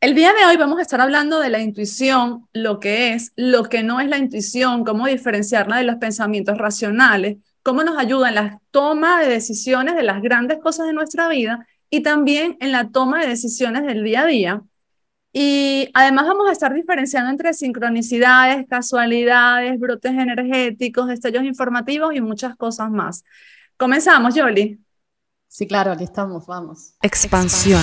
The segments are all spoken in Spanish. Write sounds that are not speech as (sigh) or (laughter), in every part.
El día de hoy vamos a estar hablando de la intuición, lo que es, lo que no es la intuición, cómo diferenciarla de los pensamientos racionales, cómo nos ayuda en la toma de decisiones de las grandes cosas de nuestra vida y también en la toma de decisiones del día a día. Y además vamos a estar diferenciando entre sincronicidades, casualidades, brotes energéticos, destellos informativos y muchas cosas más. Comenzamos, Yoli. Sí, claro, aquí estamos, vamos. Expansión.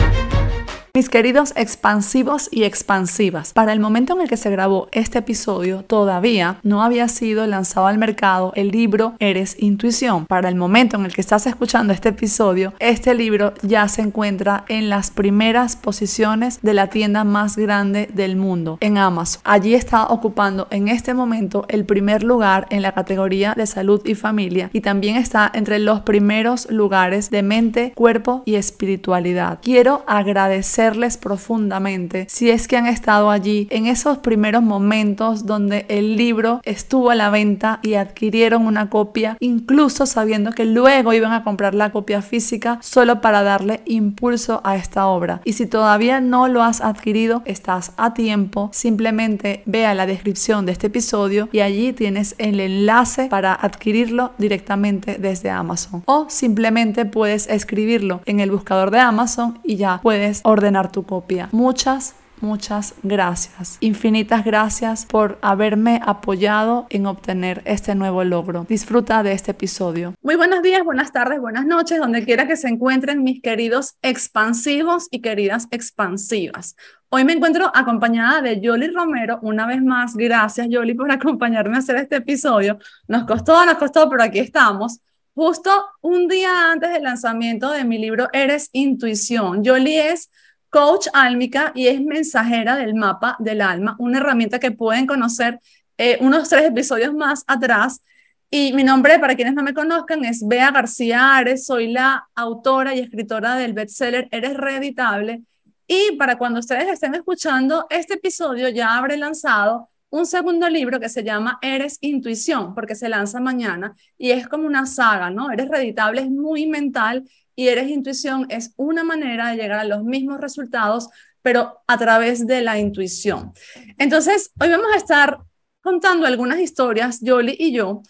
Mis queridos expansivos y expansivas, para el momento en el que se grabó este episodio todavía no había sido lanzado al mercado el libro Eres Intuición. Para el momento en el que estás escuchando este episodio, este libro ya se encuentra en las primeras posiciones de la tienda más grande del mundo, en Amazon. Allí está ocupando en este momento el primer lugar en la categoría de salud y familia y también está entre los primeros lugares de mente, cuerpo y espiritualidad. Quiero agradecer profundamente si es que han estado allí en esos primeros momentos donde el libro estuvo a la venta y adquirieron una copia, incluso sabiendo que luego iban a comprar la copia física solo para darle impulso a esta obra. Y si todavía no lo has adquirido, estás a tiempo. Simplemente vea la descripción de este episodio y allí tienes el enlace para adquirirlo directamente desde Amazon. O simplemente puedes escribirlo en el buscador de Amazon y ya puedes ordenar tu copia. Muchas, muchas gracias. Infinitas gracias por haberme apoyado en obtener este nuevo logro. Disfruta de este episodio. Muy buenos días, buenas tardes, buenas noches, donde quiera que se encuentren mis queridos expansivos y queridas expansivas. Hoy me encuentro acompañada de Yoli Romero. Una vez más, gracias Yoli por acompañarme a hacer este episodio. Nos costó, nos costó, pero aquí estamos. Justo un día antes del lanzamiento de mi libro Eres Intuición. Yoli es coach álmica y es mensajera del mapa del alma, una herramienta que pueden conocer eh, unos tres episodios más atrás. Y mi nombre, para quienes no me conozcan, es Bea García Ares, soy la autora y escritora del bestseller Eres Reeditable. Y para cuando ustedes estén escuchando este episodio, ya habré lanzado un segundo libro que se llama Eres Intuición, porque se lanza mañana y es como una saga, ¿no? Eres Reeditable es muy mental y Eres Intuición es una manera de llegar a los mismos resultados, pero a través de la intuición. Entonces, hoy vamos a estar contando algunas historias, Yoli y yo,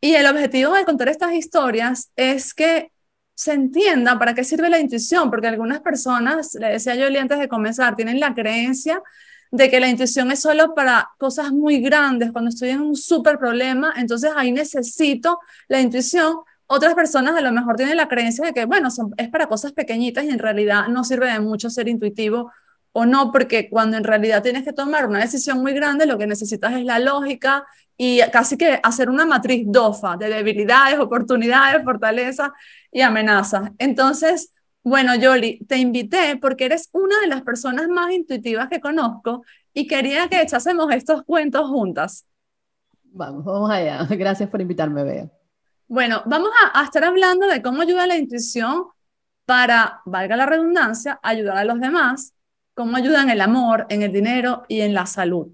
y el objetivo de contar estas historias es que se entienda para qué sirve la intuición, porque algunas personas, le decía Yoli antes de comenzar, tienen la creencia de que la intuición es solo para cosas muy grandes, cuando estoy en un súper problema, entonces ahí necesito la intuición, otras personas a lo mejor tienen la creencia de que, bueno, es para cosas pequeñitas y en realidad no sirve de mucho ser intuitivo o no, porque cuando en realidad tienes que tomar una decisión muy grande, lo que necesitas es la lógica y casi que hacer una matriz DOFA de debilidades, oportunidades, fortalezas y amenazas. Entonces, bueno, Yoli, te invité porque eres una de las personas más intuitivas que conozco y quería que echásemos estos cuentos juntas. Vamos, vamos allá. (laughs) Gracias por invitarme, Bea. Bueno, vamos a, estar hablando de cómo ayuda la intuición para, valga la redundancia, ayudar a los demás, cómo ayuda en el amor, en el dinero y en la salud.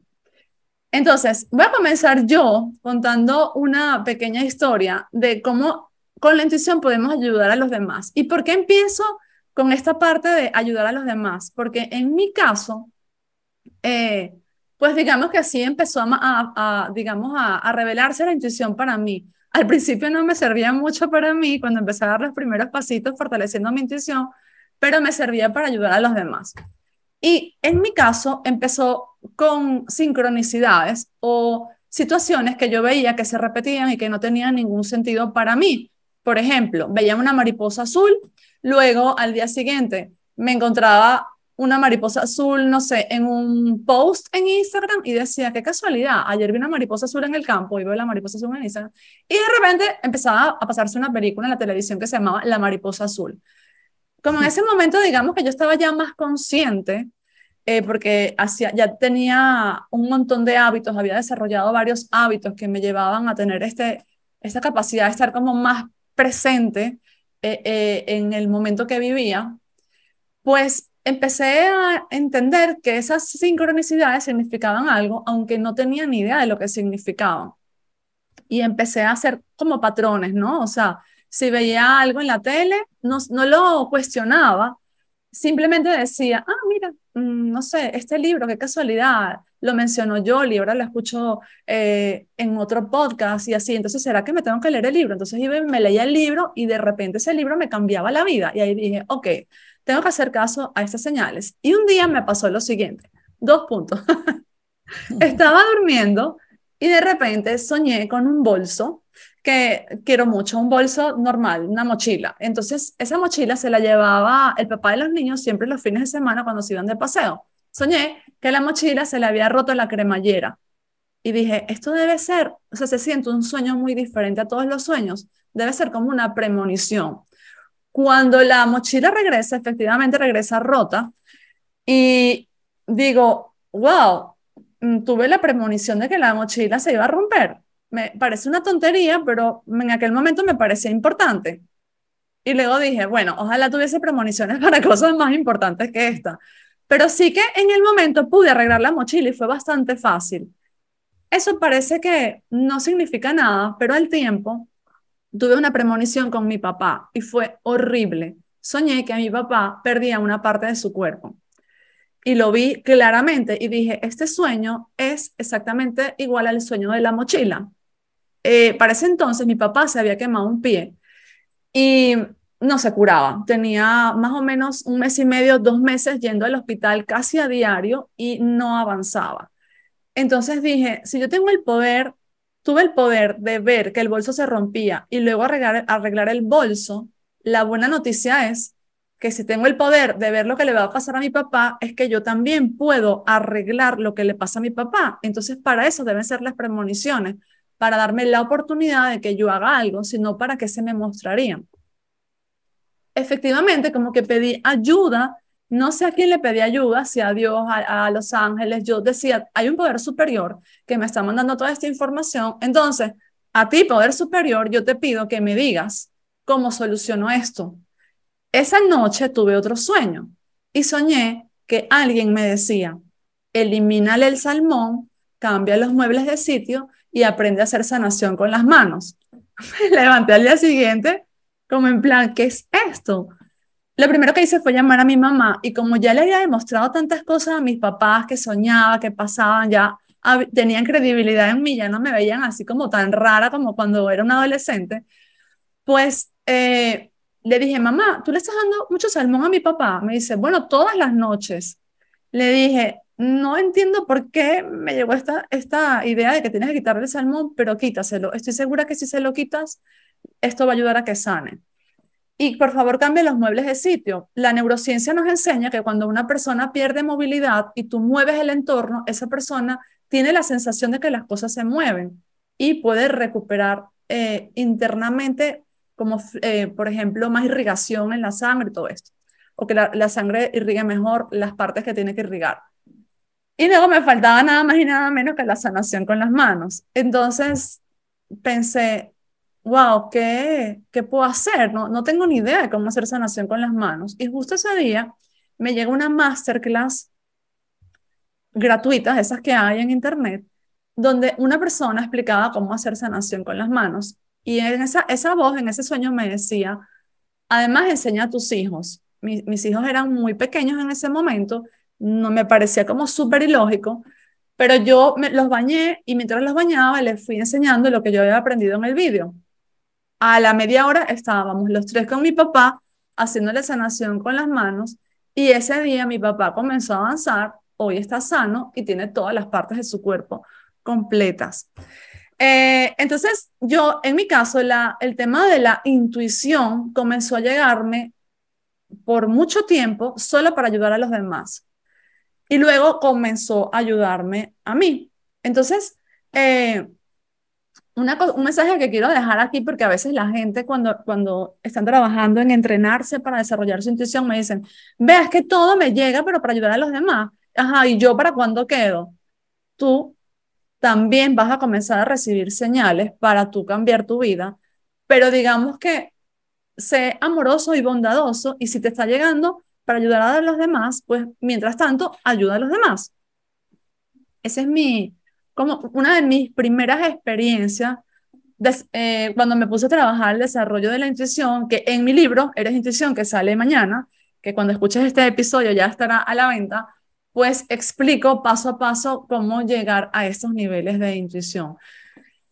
Entonces, voy a comenzar yo contando una pequeña historia de cómo con la intuición podemos ayudar a los demás. ¿Y por qué empiezo con esta parte de ayudar a los demás? Porque en mi caso, eh, pues digamos que así empezó a, digamos, a, a revelarse la intuición para mí. Al principio no me servía mucho para mí cuando empecé a dar los primeros pasitos fortaleciendo mi intuición, pero me servía para ayudar a los demás. Y en mi caso empezó con sincronicidades o situaciones que yo veía que se repetían y que no tenían ningún sentido para mí. Por ejemplo, veía una mariposa azul, luego al día siguiente me encontraba una mariposa azul, no sé, en un post en Instagram y decía, qué casualidad, ayer vi una mariposa azul en el campo y veo la mariposa azul en Instagram. Y de repente empezaba a pasarse una película en la televisión que se llamaba La mariposa azul. Como en (laughs) ese momento, digamos que yo estaba ya más consciente, eh, porque hacía, ya tenía un montón de hábitos, había desarrollado varios hábitos que me llevaban a tener este, esta capacidad de estar como más presente eh, eh, en el momento que vivía, pues empecé a entender que esas sincronicidades significaban algo, aunque no tenía ni idea de lo que significaban. Y empecé a hacer como patrones, ¿no? O sea, Si veía algo en la tele, no, no lo cuestionaba, simplemente decía, ah, mira, mm, no sé, este libro, qué casualidad, lo mencionó Yoli, ahora lo escucho eh, en otro podcast y así, entonces, ¿será que me tengo que leer el libro? Entonces iba, me leía el libro y de repente ese libro me cambiaba la vida y ahí dije, ok, tengo que hacer caso a estas señales. Y un día me pasó lo siguiente, dos puntos. (laughs) Estaba durmiendo y de repente soñé con un bolso que quiero mucho, un bolso normal, una mochila. Entonces, esa mochila se la llevaba el papá de los niños siempre los fines de semana cuando se iban de paseo. Soñé que la mochila se le había roto la cremallera. Y dije, esto debe ser, o sea, se siente un sueño muy diferente a todos los sueños. Debe ser como una premonición. Cuando la mochila regresa, efectivamente regresa rota. Y digo, wow, mm, tuve la premonición de que la mochila se iba a romper me parece una tontería, pero en aquel momento me parecía importante. Y luego dije, bueno, ojalá tuviese premoniciones (laughs) para cosas más importantes que esta. Pero sí que en el momento pude arreglar la mochila y fue bastante fácil. Eso parece que no significa nada, pero al tiempo tuve una premonición con mi papá y fue horrible. Soñé que mi papá perdía una parte de su cuerpo y lo vi claramente y dije, este sueño es exactamente igual al sueño de la mochila. Eh, para ese entonces mi papá se había quemado un pie y no se curaba. Tenía más o menos un mes y medio, dos meses yendo al hospital casi a diario y no avanzaba. Entonces dije, si yo tengo el poder, tuve el poder de ver que el bolso se rompía y luego arreglar, arreglar el bolso, la buena noticia es que si tengo el poder de ver lo que le va a pasar a mi papá, es que yo también puedo arreglar lo que le pasa a mi papá. Entonces, para eso deben ser las premoniciones, para darme la oportunidad de que yo haga algo, sino para que se me mostrarían. Efectivamente, como que pedí ayuda, no sé a quién le pedí ayuda, si a Dios, a, a los ángeles, yo decía, hay un poder superior que me está mandando toda esta información, entonces, a ti, poder superior, yo te pido que me digas cómo soluciono esto. Esa noche tuve otro sueño y soñé que alguien me decía, elimínale el salmón, cambia los muebles de sitio y aprende a hacer sanación con las manos. (laughs) Me levanté al día siguiente como en plan, ¿qué es esto? Lo primero que hice fue llamar a mi mamá y como ya le había demostrado tantas cosas a mis papás que soñaba, que pasaban, ya tenían credibilidad en mí, ya no me veían así como tan rara como cuando era una adolescente, pues eh, le dije, mamá, ¿tú le estás dando mucho salmón a mi papá? Me dice, bueno, todas las noches. Le dije, no entiendo por qué me llegó esta, esta idea de que tienes que quitarle el salmón, pero quítaselo. Estoy segura que si se lo quitas, esto va a ayudar a que sane. Y por favor, cambie los muebles de sitio. La neurociencia nos enseña que cuando una persona pierde movilidad y tú mueves el entorno, esa persona tiene la sensación de que las cosas se mueven y puede recuperar eh, internamente, como eh, por ejemplo, más irrigación en la sangre todo esto. O que la, la sangre irrigue mejor las partes que tiene que irrigar. Y luego me faltaba nada más y nada menos que la sanación con las manos. Entonces pensé, wow, ¿qué, qué puedo hacer? No, no tengo ni idea de cómo hacer sanación con las manos. Y justo ese día me llegó una masterclass gratuita, esas que hay en internet, donde una persona explicaba cómo hacer sanación con las manos. Y en esa, esa voz, en ese sueño me decía, además enseña a tus hijos. mis hijos eran muy pequeños en ese momento no me parecía como súper ilógico, pero yo me, los bañé y mientras los bañaba les fui enseñando lo que yo había aprendido en el vídeo. A la media hora estábamos los tres con mi papá haciéndole sanación con las manos y ese día mi papá comenzó a avanzar, hoy está sano y tiene todas las partes de su cuerpo completas. Eh, entonces, yo, en mi caso, la, el tema de la intuición comenzó a llegarme por mucho tiempo solo para ayudar a los demás y luego comenzó a ayudarme a mí. Entonces, eh, una, un mensaje que quiero dejar aquí, porque a veces la gente cuando, cuando están trabajando en entrenarse para desarrollar su intuición, me dicen, veas que todo me llega, pero para ayudar a los demás. Ajá, ¿y yo para cuándo quedo? Tú también vas a comenzar a recibir señales para tú cambiar tu vida, pero digamos que sé amoroso y bondadoso y si te está llegando, para ayudar a los demás, pues mientras tanto, ayuda a los demás. Esa es mi, como una de mis primeras experiencias eh, cuando me puse a trabajar el desarrollo de la intuición, que en mi libro, Eres Intuición, que sale mañana, que cuando escuches este episodio ya estará a la venta, pues explico paso a paso cómo llegar a estos niveles de intuición.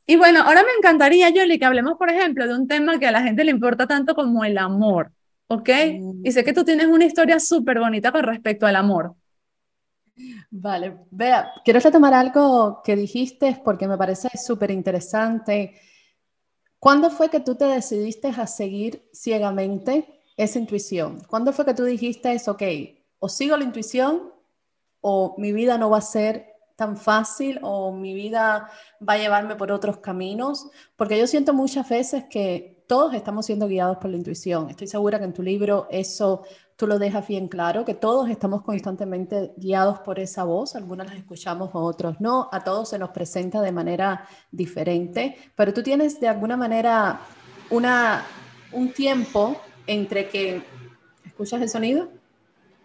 Y bueno, ahora me encantaría, Yoli, que hablemos, por ejemplo, de un tema que a la gente le importa tanto como el amor, ¿ok? Mm. Y sé que tú tienes una historia súper bonita con respecto al amor. Vale, vea, quiero retomar algo que dijiste porque me parece súper interesante. ¿Cuándo fue que tú te decidiste a seguir ciegamente esa intuición? ¿Cuándo fue que tú dijiste, ok, o sigo la intuición o mi vida no va a ser tan fácil o mi vida va a llevarme por otros caminos? Porque yo siento muchas veces que todos estamos siendo guiados por la intuición. Estoy segura que en tu libro eso tú lo dejas bien claro, que todos estamos constantemente guiados por esa voz, algunas las escuchamos, otros no, a todos se nos presenta de manera diferente, pero tú tienes de alguna manera una, un tiempo entre que... ¿Escuchas el sonido?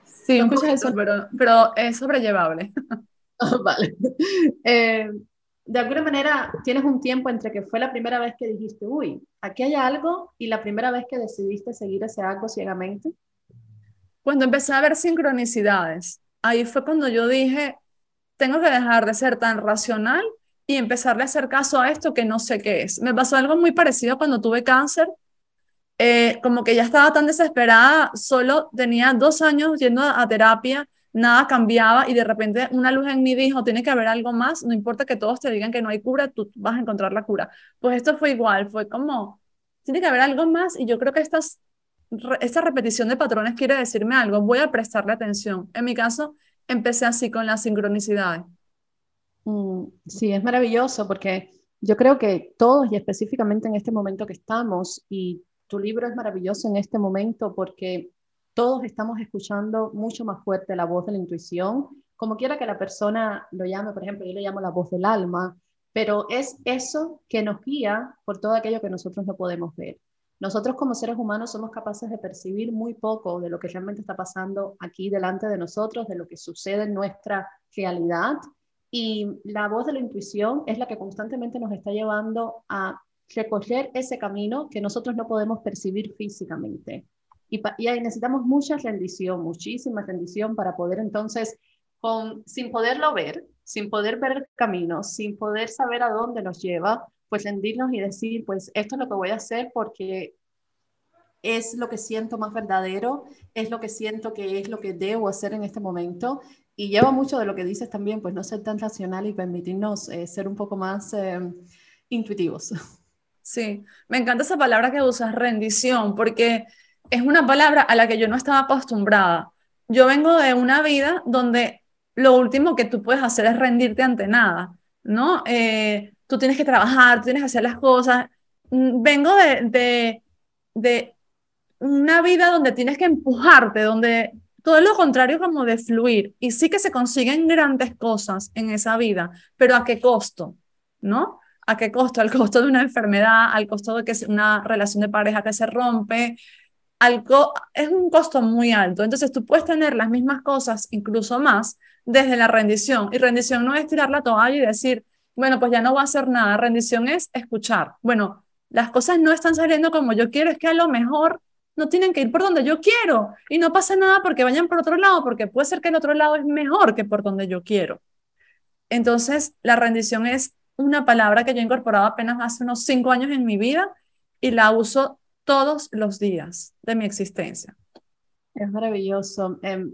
Sí, escuchas el sonido? Pero, es sobrellevable. (laughs) vale. Eh, de alguna manera tienes un tiempo entre que fue la primera vez que dijiste, uy, aquí hay algo, y la primera vez que decidiste seguir ese algo ciegamente. Cuando empecé a ver sincronicidades, ahí fue cuando yo dije, tengo que dejar de ser tan racional y empezarle a hacer caso a esto que no sé qué es. Me pasó algo muy parecido cuando tuve cáncer, eh, como que ya estaba tan desesperada, solo tenía dos años yendo a terapia, nada cambiaba y de repente una luz en mí dijo, tiene que haber algo más, no importa que todos te digan que no hay cura, tú vas a encontrar la cura. Pues esto fue igual, fue como, tiene que haber algo más y yo creo que estas esta repetición de patrones quiere decirme algo, voy a prestarle atención. En mi caso, empecé así con la sincronicidad. Mm, sí, es maravilloso porque yo creo que todos y específicamente en este momento que estamos, y tu libro es maravilloso en este momento porque todos estamos escuchando mucho más fuerte la voz de la intuición, como quiera que la persona lo llame, por ejemplo, yo le llamo la voz del alma, pero es eso que nos guía por todo aquello que nosotros no podemos ver. Nosotros como seres humanos somos capaces de percibir muy poco de lo que realmente está pasando aquí delante de nosotros, de lo que sucede en nuestra realidad. Y la voz de la intuición es la que constantemente nos está llevando a recorrer ese camino que nosotros no podemos percibir físicamente. Y, y ahí necesitamos mucha rendición, muchísima rendición para poder entonces, con, sin poderlo ver, sin poder ver el camino, sin poder saber a dónde nos lleva, pues rendirnos y decir, pues esto es lo que voy a hacer porque es lo que siento más verdadero, es lo que siento que es lo que debo hacer en este momento. Y lleva mucho de lo que dices también, pues no ser tan racional y permitirnos eh, ser un poco más eh, intuitivos. (laughs) Sí, me encanta esa palabra que usas, rendición, porque es una palabra a la que yo no estaba acostumbrada. Yo vengo de una vida donde lo último que tú puedes hacer es rendirte ante nada, ¿no? Eh, tú tienes que trabajar, tú tienes que hacer las cosas. Mm, vengo de, de, una vida donde tienes que empujarte, donde todo lo contrario como de fluir. Y sí que se consiguen grandes cosas en esa vida, pero ¿a qué costo? ¿No? ¿A qué costo? Al costo de una enfermedad, al costo de que una relación de pareja que se rompe, es un costo muy alto. Entonces tú puedes tener las mismas cosas, incluso más, desde la rendición. Y rendición no es tirar la toalla y decir, bueno, pues ya no voy a hacer nada. Rendición es escuchar. Bueno, las cosas no están saliendo como yo quiero, es que a lo mejor no tienen que ir por donde yo quiero y no pasa nada porque vayan por otro lado, porque puede ser que el otro lado es mejor que por donde yo quiero. Entonces, la rendición es una palabra que yo he incorporado apenas hace unos cinco años en mi vida y la uso todos los días de mi existencia. Es maravilloso. Em,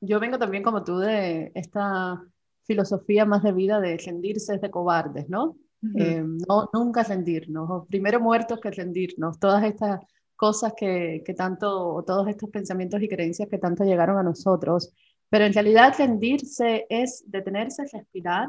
yo vengo también como tú de esta filosofía más de vida de rendirse es de cobardes, ¿no? Eh, no nunca rendirnos, primero muertos que rendirnos, todas estas cosas que, que tanto, todos estos pensamientos y creencias que tanto llegaron a nosotros, pero en realidad rendirse es detenerse, respirar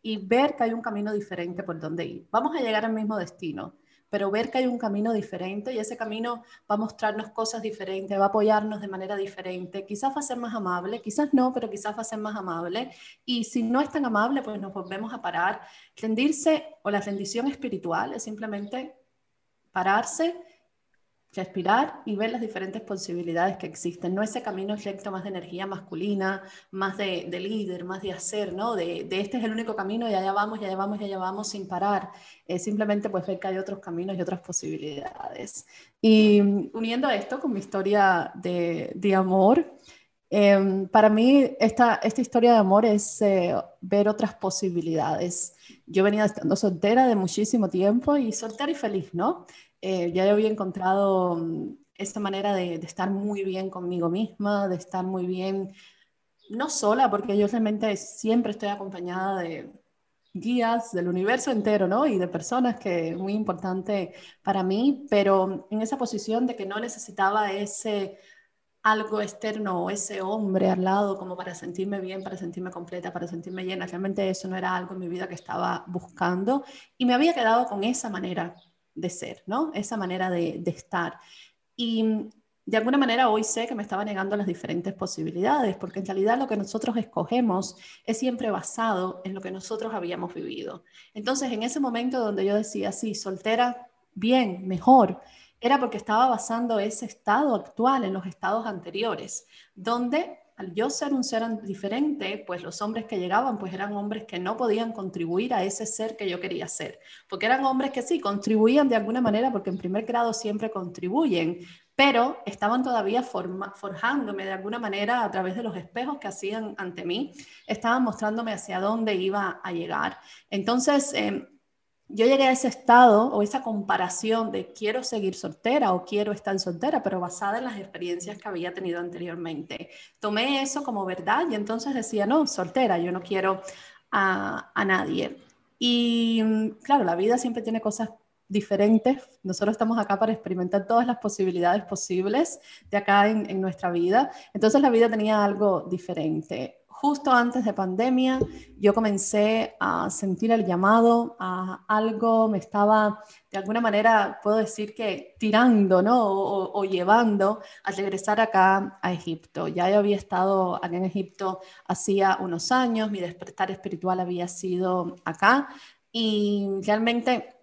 y ver que hay un camino diferente por donde ir. Vamos a llegar al mismo destino, pero ver que hay un camino diferente y ese camino va a mostrarnos cosas diferentes, va a apoyarnos de manera diferente, quizás va a ser más amable, quizás no, pero quizás va a ser más amable. Y si no es tan amable, pues nos volvemos a parar. Rendirse o la rendición espiritual es simplemente pararse, respirar y ver las diferentes posibilidades que existen. No ese camino recto más de energía masculina, más de, líder, más de hacer, ¿no? De, este es el único camino y allá vamos, y allá vamos, y allá vamos sin parar. simplemente pues ver que hay otros caminos y otras posibilidades. Y uniendo esto con mi historia de, de amor, em, para mí esta, esta historia de amor es eh, ver otras posibilidades. Yo venía estando soltera de muchísimo tiempo y soltera y feliz, ¿no? Eh, ya yo había encontrado mm, esta manera de, estar muy bien conmigo misma, de estar muy bien, no sola, porque yo realmente siempre estoy acompañada de guías del universo entero, ¿no? Y de personas que es muy importante para mí, pero en esa posición de que no necesitaba ese algo externo o ese hombre al lado como para sentirme bien, para sentirme completa, para sentirme llena. Realmente eso no era algo en mi vida que estaba buscando y me había quedado con esa manera de ser, ¿no? Esa manera de, estar. Y de alguna manera hoy sé que me estaba negando las diferentes posibilidades, porque en realidad lo que nosotros escogemos es siempre basado en lo que nosotros habíamos vivido. Entonces, en ese momento donde yo decía, sí, soltera, bien, mejor, era porque estaba basando ese estado actual en los estados anteriores, donde al yo ser un ser diferente, pues los hombres que llegaban, pues eran hombres que no podían contribuir a ese ser que yo quería ser, porque eran hombres que sí, contribuían de alguna manera, porque en primer grado siempre contribuyen, pero estaban todavía forjándome de alguna manera a través de los espejos que hacían ante mí, estaban mostrándome hacia dónde iba a llegar. Entonces, em, yo llegué a ese estado o esa comparación de quiero seguir soltera o quiero estar soltera, pero basada en las experiencias que había tenido anteriormente. Tomé eso como verdad y entonces decía, no, soltera, yo no quiero a, nadie. Y mm, claro, la vida siempre tiene cosas diferentes. Nosotros estamos acá para experimentar todas las posibilidades posibles de acá en, en nuestra vida. Entonces la vida tenía algo diferente justo antes de pandemia, yo comencé a sentir el llamado a algo, me estaba de alguna manera, puedo decir que tirando, ¿no? O, llevando a regresar acá a Egipto. Ya yo había estado acá en Egipto hacía unos años, mi despertar espiritual había sido acá y realmente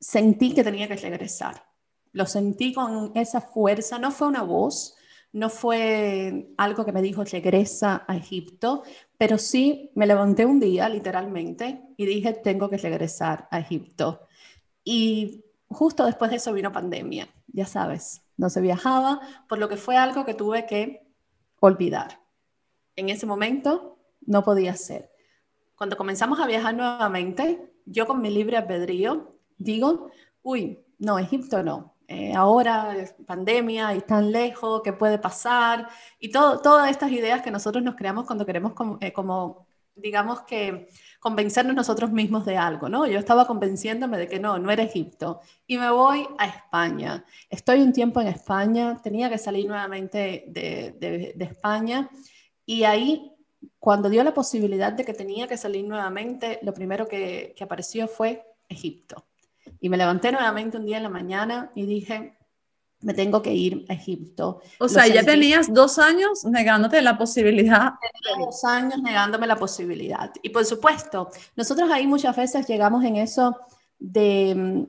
sentí que tenía que regresar. Lo sentí con esa fuerza, no fue una voz, no fue algo que me dijo regresa a Egipto, pero sí me levanté un día literalmente y dije tengo que regresar a Egipto. Y justo después de eso vino pandemia, ya sabes, no se viajaba, por lo que fue algo que tuve que olvidar. En ese momento no podía ser. Cuando comenzamos a viajar nuevamente, yo con mi libre albedrío digo, uy, no, Egipto no, eh, ahora, pandemia y tan lejos, ¿qué puede pasar? Y todo, todas estas ideas que nosotros nos creamos cuando queremos eh, como, digamos que convencernos nosotros mismos de algo, ¿no? Yo estaba convenciéndome de que no, no era Egipto. Y me voy a España. Estoy un tiempo en España, tenía que salir nuevamente de, de España y ahí cuando dio la posibilidad de que tenía que salir nuevamente, lo primero que, que, apareció fue Egipto. Y me levanté nuevamente un día en la mañana y dije, me tengo que ir a Egipto. O sea, ya tenías dos años negándote la posibilidad. Tenía dos años negándome la posibilidad. Y por supuesto, nosotros ahí muchas veces llegamos en eso de,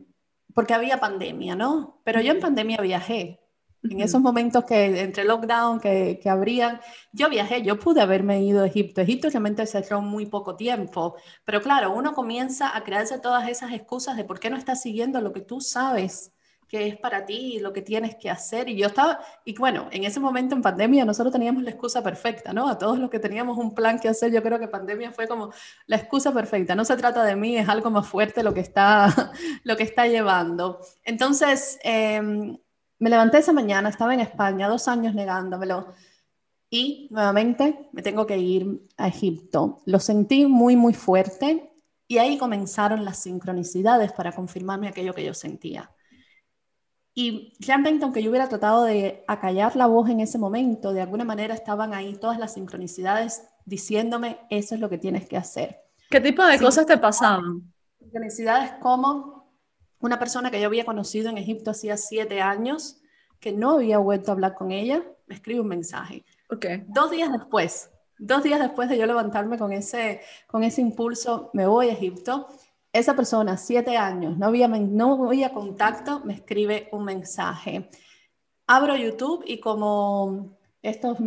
porque había pandemia, ¿no? Pero yo en pandemia viajé. En esos momentos que entre lockdown, que, que abrían, yo viajé, yo pude haberme ido a Egipto. Egipto realmente cerró muy poco tiempo, pero claro, uno comienza a crearse todas esas excusas de por qué no estás siguiendo lo que tú sabes que es para ti, lo que tienes que hacer. Y yo estaba, y bueno, en ese momento en pandemia nosotros teníamos la excusa perfecta, ¿no? A todos los que teníamos un plan que hacer, yo creo que pandemia fue como la excusa perfecta. No se trata de mí, es algo más fuerte lo que está, (laughs) lo que está llevando. Entonces, eh, me levanté esa mañana, estaba en España, dos años negándomelo. Y nuevamente me tengo que ir a Egipto. Lo sentí muy, muy fuerte y ahí comenzaron las sincronicidades para confirmarme aquello que yo sentía. Y realmente, aunque yo hubiera tratado de acallar la voz en ese momento, de alguna manera estaban ahí todas las sincronicidades diciéndome, eso es lo que tienes que hacer. ¿Qué tipo de cosas te pasaban? Sincronicidades como una persona que yo había conocido en Egipto hacía siete años, que no había vuelto a hablar con ella, me escribe un mensaje. Okay. Dos días después, dos días después de yo levantarme con ese, con ese impulso, me voy a Egipto esa persona, siete años, no había, no había contacto, me escribe un mensaje. Abro YouTube y como estos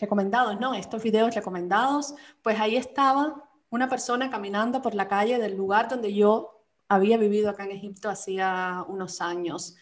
recomendados, ¿no? Estos videos recomendados, pues ahí estaba una persona caminando por la calle del lugar donde yo había vivido acá en Egipto hacía unos años.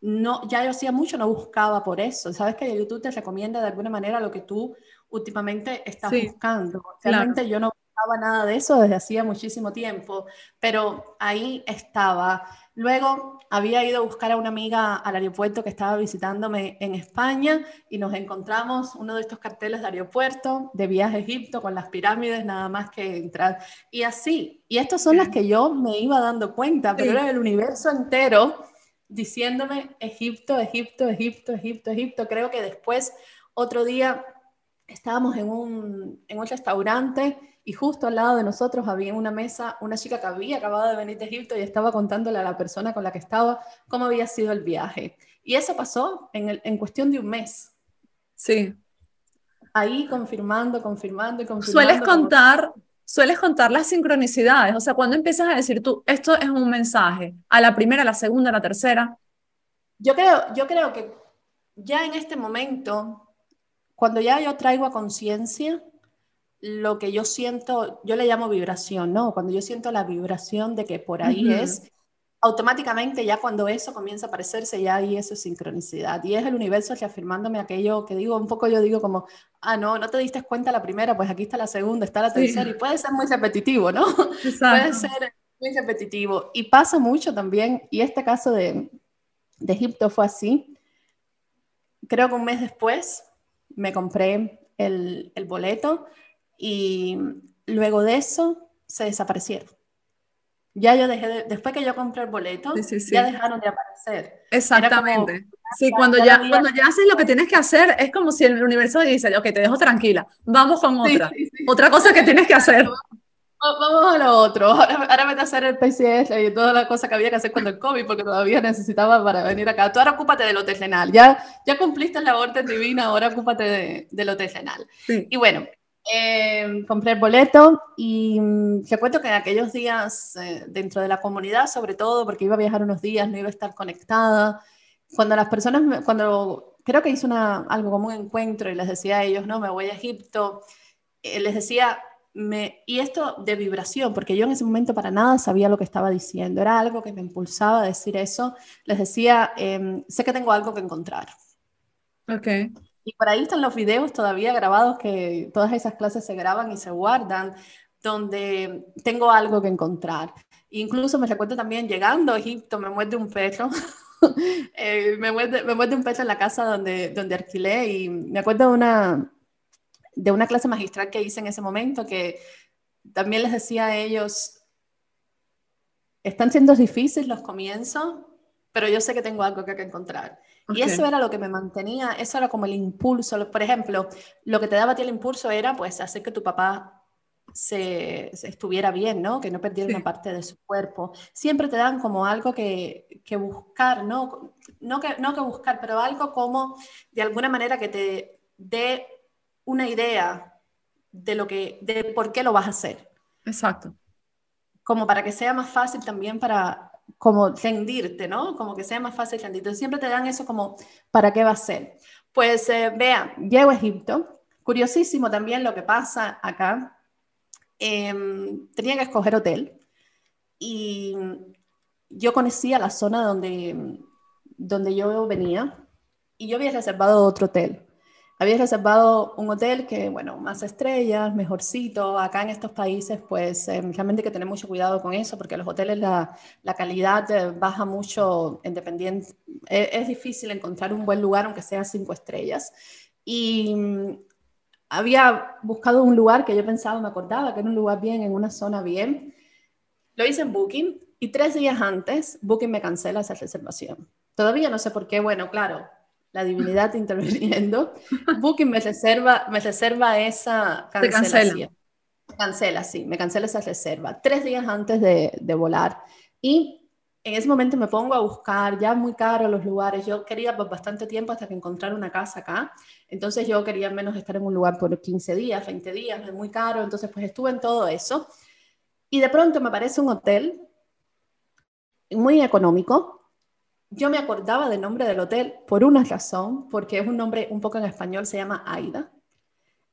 No, ya yo hacía mucho, no buscaba por eso. Sabes que YouTube te recomienda de alguna manera lo que tú últimamente estás buscando. Realmente yo no nada de eso desde hacía muchísimo tiempo, pero ahí estaba. Luego había ido a buscar a una amiga al aeropuerto que estaba visitándome en España y nos encontramos uno de estos carteles de aeropuerto de viaje a Egipto con las pirámides nada más que entrar. Y así, y estas son las que yo me iba dando cuenta, pero era el universo entero diciéndome Egipto, Egipto, Egipto, Egipto, Egipto. Creo que después, otro día, estábamos en un, en un restaurante y justo al lado de nosotros había una mesa una chica que había acabado de venir de Egipto y estaba contándole a la persona con la que estaba cómo había sido el viaje. Y eso pasó en, en cuestión de un mes. Sí. Ahí confirmando, confirmando y confirmando. Sueles contar, sueles contar las sincronicidades, o sea, cuando empiezas a decir tú, esto es un mensaje, a la primera, a la segunda, a la tercera. Yo creo, yo creo que ya en este momento, cuando ya yo traigo a conciencia, lo que yo siento, yo le llamo vibración, ¿no? Cuando yo siento la vibración de que por ahí es, automáticamente ya cuando eso comienza a aparecerse, ya ahí eso es sincronicidad. Y es el universo reafirmándome aquello que digo, un poco yo digo como, ah, no, no te diste cuenta la primera, pues aquí está la segunda, está la tercera, y puede ser muy repetitivo, ¿no? (laughs) puede ser muy repetitivo. Y pasa mucho también, y este caso de, de Egipto fue así. Creo que un mes después me compré el, el boleto y luego de eso se desaparecieron. Ya yo dejé, después que yo compré el boleto, ya dejaron de aparecer. Exactamente. sí, cuando ya, cuando ya haces lo que tienes que hacer, es como si el universo dice, ok, te dejo tranquila, vamos con otra. Otra cosa que tienes que hacer. (laughs) Vamos a lo otro. Ahora, ahora vete a hacer el PCS y toda la cosa que había que hacer con el COVID, porque todavía necesitaba para venir acá. Tú ahora ocúpate del hotel renal. Ya, ya cumpliste la orden divina, ahora ocúpate de, del hotel renal. Y bueno, eh, compré el boleto y mm, recuerdo que en aquellos días eh, dentro de la comunidad, sobre todo porque iba a viajar unos días, no iba a estar conectada, cuando las personas, cuando creo que hice algo como un encuentro y les decía a ellos, no, me voy a Egipto, eh, les decía, y esto de vibración, porque yo en ese momento para nada sabía lo que estaba diciendo, era algo que me impulsaba a decir eso, les decía, em, sé que tengo algo que encontrar. Okay. Y por ahí están los videos todavía grabados que todas esas clases se graban y se guardan, donde tengo algo que encontrar. Incluso me recuerdo también llegando a Egipto, me muerde un perro. (laughs) eh, me, muerde, me muerde un perro en la casa donde, donde alquilé y me acuerdo de una, de una clase magistral que hice en ese momento que también les decía a ellos, están siendo difíciles los comienzos, pero yo sé que tengo algo que, que encontrar. Y eso era lo que me mantenía, eso era como el impulso. Por ejemplo, lo que te daba a ti el impulso era pues hacer que tu papá se, estuviera bien, ¿no? Que no perdiera una parte de su cuerpo. Siempre te dan como algo que, que buscar, ¿no? No que, no que buscar, pero algo como de alguna manera que te dé una idea de lo que, de por qué lo vas a hacer. Exacto. Como para que sea más fácil también para, como rendirte, ¿no? Como que sea más fácil rendirte. Siempre te dan eso como, ¿para qué va a ser? Pues eh, vean, llego a Egipto. Curiosísimo también lo que pasa acá. Em, tenía que escoger hotel y yo conocía la zona donde, donde yo venía y yo había reservado otro hotel había reservado un hotel que, bueno, más estrellas, mejorcito. Acá en estos países, pues eh, realmente hay que tener mucho cuidado con eso, porque los hoteles la, la calidad eh, baja mucho independiente. Es, es, difícil encontrar un buen lugar, aunque sea cinco estrellas. Y mm, había buscado un lugar que yo pensaba, me acordaba que era un lugar bien, en una zona bien. Lo hice en Booking y tres días antes, Booking me cancela esa reservación. Todavía no sé por qué, bueno, claro, la divinidad (laughs) interviniendo, Booking me reserva, me reserva esa cancelación. Cancela, sí, me cancela esa reserva tres días antes de, de, volar. Y en ese momento me pongo a buscar, ya muy caro los lugares. Yo quería por bastante tiempo hasta que encontrar una casa acá. Entonces yo quería menos estar en un lugar por 15 días, 20 días, es muy caro. Entonces pues estuve en todo eso. Y de pronto me aparece un hotel muy económico. Yo me acordaba del nombre del hotel por una razón, porque es un nombre un poco en español, se llama Aida.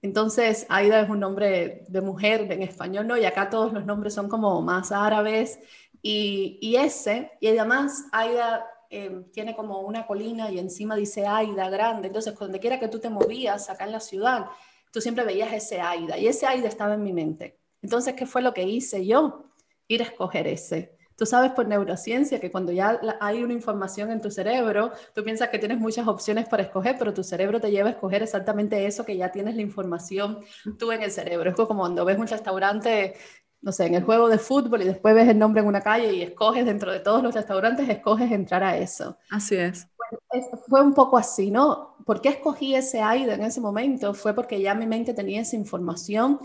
Entonces, Aida es un nombre de mujer en español, ¿no? Y acá todos los nombres son como más árabes. Y, ese, y además Aida eh, tiene como una colina y encima dice Aida grande. Entonces, donde quiera que tú te movías acá en la ciudad, tú siempre veías ese Aida. Y ese Aida estaba en mi mente. Entonces, ¿qué fue lo que hice yo? Ir a escoger ese. Tú sabes por neurociencia que cuando ya hay una información en tu cerebro, tú piensas que tienes muchas opciones para escoger, pero tu cerebro te lleva a escoger exactamente eso que ya tienes la información tú en el cerebro. Es como cuando ves un restaurante, no sé, en el juego de fútbol y después ves el nombre en una calle y escoges dentro de todos los restaurantes, escoges entrar a eso. Así es. fue un poco así, ¿no? ¿Por qué escogí ese AIDA en ese momento? Fue porque ya mi mente tenía esa información,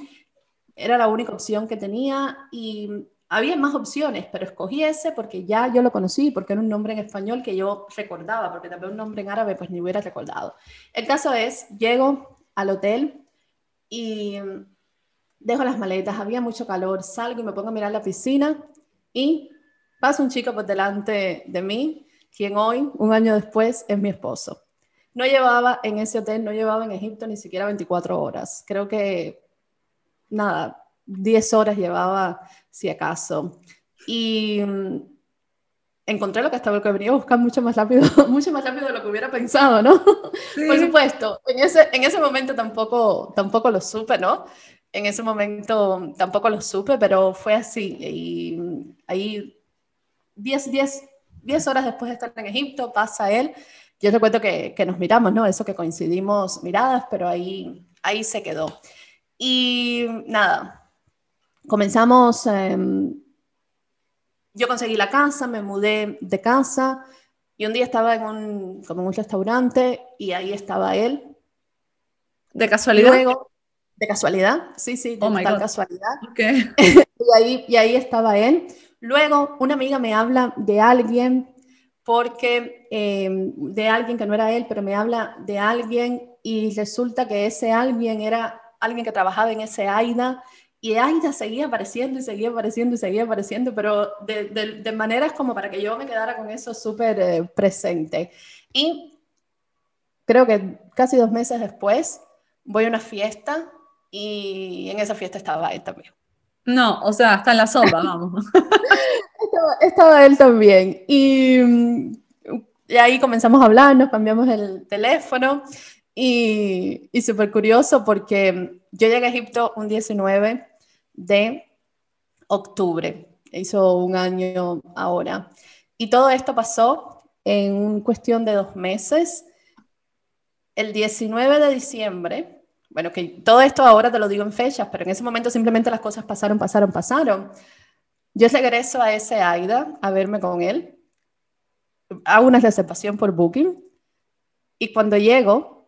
era la única opción que tenía y había más opciones, pero escogí ese porque ya yo lo conocí, porque era un nombre en español que yo recordaba, porque también un nombre en árabe pues ni hubiera recordado. El caso es, llego al hotel y dejo las maletas, había mucho calor, salgo y me pongo a mirar la piscina y pasa un chico por delante de mí, quien hoy, un año después, es mi esposo. No llevaba en ese hotel, no llevaba en Egipto ni siquiera 24 horas. Creo que, nada, 10 horas llevaba, si acaso. Y mm, encontré lo que estaba que venía a buscar mucho más rápido, (laughs) mucho más rápido de lo que hubiera pensado, ¿no? Por supuesto, en ese, en ese momento tampoco, tampoco lo supe, ¿no? En ese momento tampoco lo supe, pero fue así. Y mm, ahí, 10, 10, 10 horas después de estar en Egipto, pasa él. Yo recuerdo que, que nos miramos, ¿no? Eso que coincidimos miradas, pero ahí, ahí se quedó. Y nada, comenzamos, em, yo conseguí la casa, me mudé de casa y un día estaba en un, como en un restaurante y ahí estaba él. ¿De casualidad? Luego, de casualidad, sí, sí, de oh casualidad. (laughs) y, ahí, y ahí estaba él. Luego, una amiga me habla de alguien, porque em, de alguien que no era él, pero me habla de alguien y resulta que ese alguien era alguien que trabajaba en ese AIDA y Aida seguía apareciendo y seguía apareciendo y seguía apareciendo, pero de, de, maneras como para que yo me quedara con eso súper eh, presente. Y creo que casi dos meses después voy a una fiesta y en esa fiesta estaba él también. No, o sea, está en la sopa, (laughs) vamos. estaba, él también. Y, y, ahí comenzamos a hablar, nos cambiamos el teléfono y, y súper curioso porque yo llegué a Egipto un 19 de octubre. Hizo un año ahora. Y todo esto pasó en cuestión de dos meses. El 19 de diciembre, bueno, que todo esto ahora te lo digo en fechas, pero en ese momento simplemente las cosas pasaron, pasaron, pasaron. Yo regreso a ese AIDA a verme con él. Hago una reservación por Booking. Y cuando llego,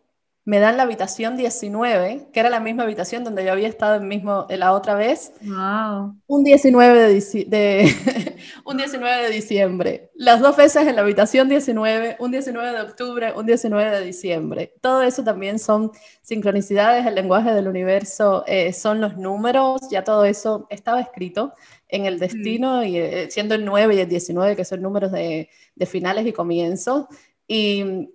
me dan la habitación 19, que era la misma habitación donde yo había estado el mismo, la otra vez. Wow. Un 19 de, de (laughs) un 19 de diciembre. Las dos veces en la habitación 19, un 19 de octubre, un 19 de diciembre. Todo eso también son sincronicidades, el lenguaje del universo eh, son los números, ya todo eso estaba escrito en el destino, y eh, siendo el 9 y el 19, que son números de, de finales y comienzos. Y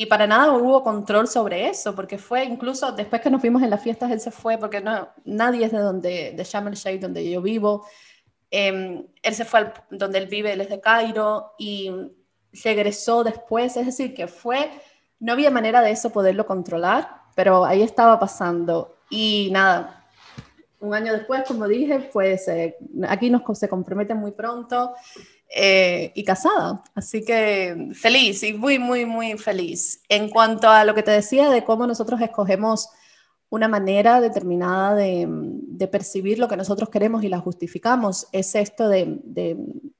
y para nada hubo control sobre eso, porque fue incluso después que nos vimos en las fiestas, él se fue, porque no, nadie es de donde, de Sharm Sheikh, donde yo vivo. Em, él se fue al, donde él vive, él es de Cairo, y regresó después, es decir, que fue, no había manera de eso poderlo controlar, pero ahí estaba pasando. Y nada, un año después, como dije, pues eh, aquí nos se comprometen muy pronto. Eh, y casada. Así que feliz y muy, muy, muy feliz. En cuanto a lo que te decía de cómo nosotros escogemos una manera determinada de, de percibir lo que nosotros queremos y la justificamos, es esto de, de,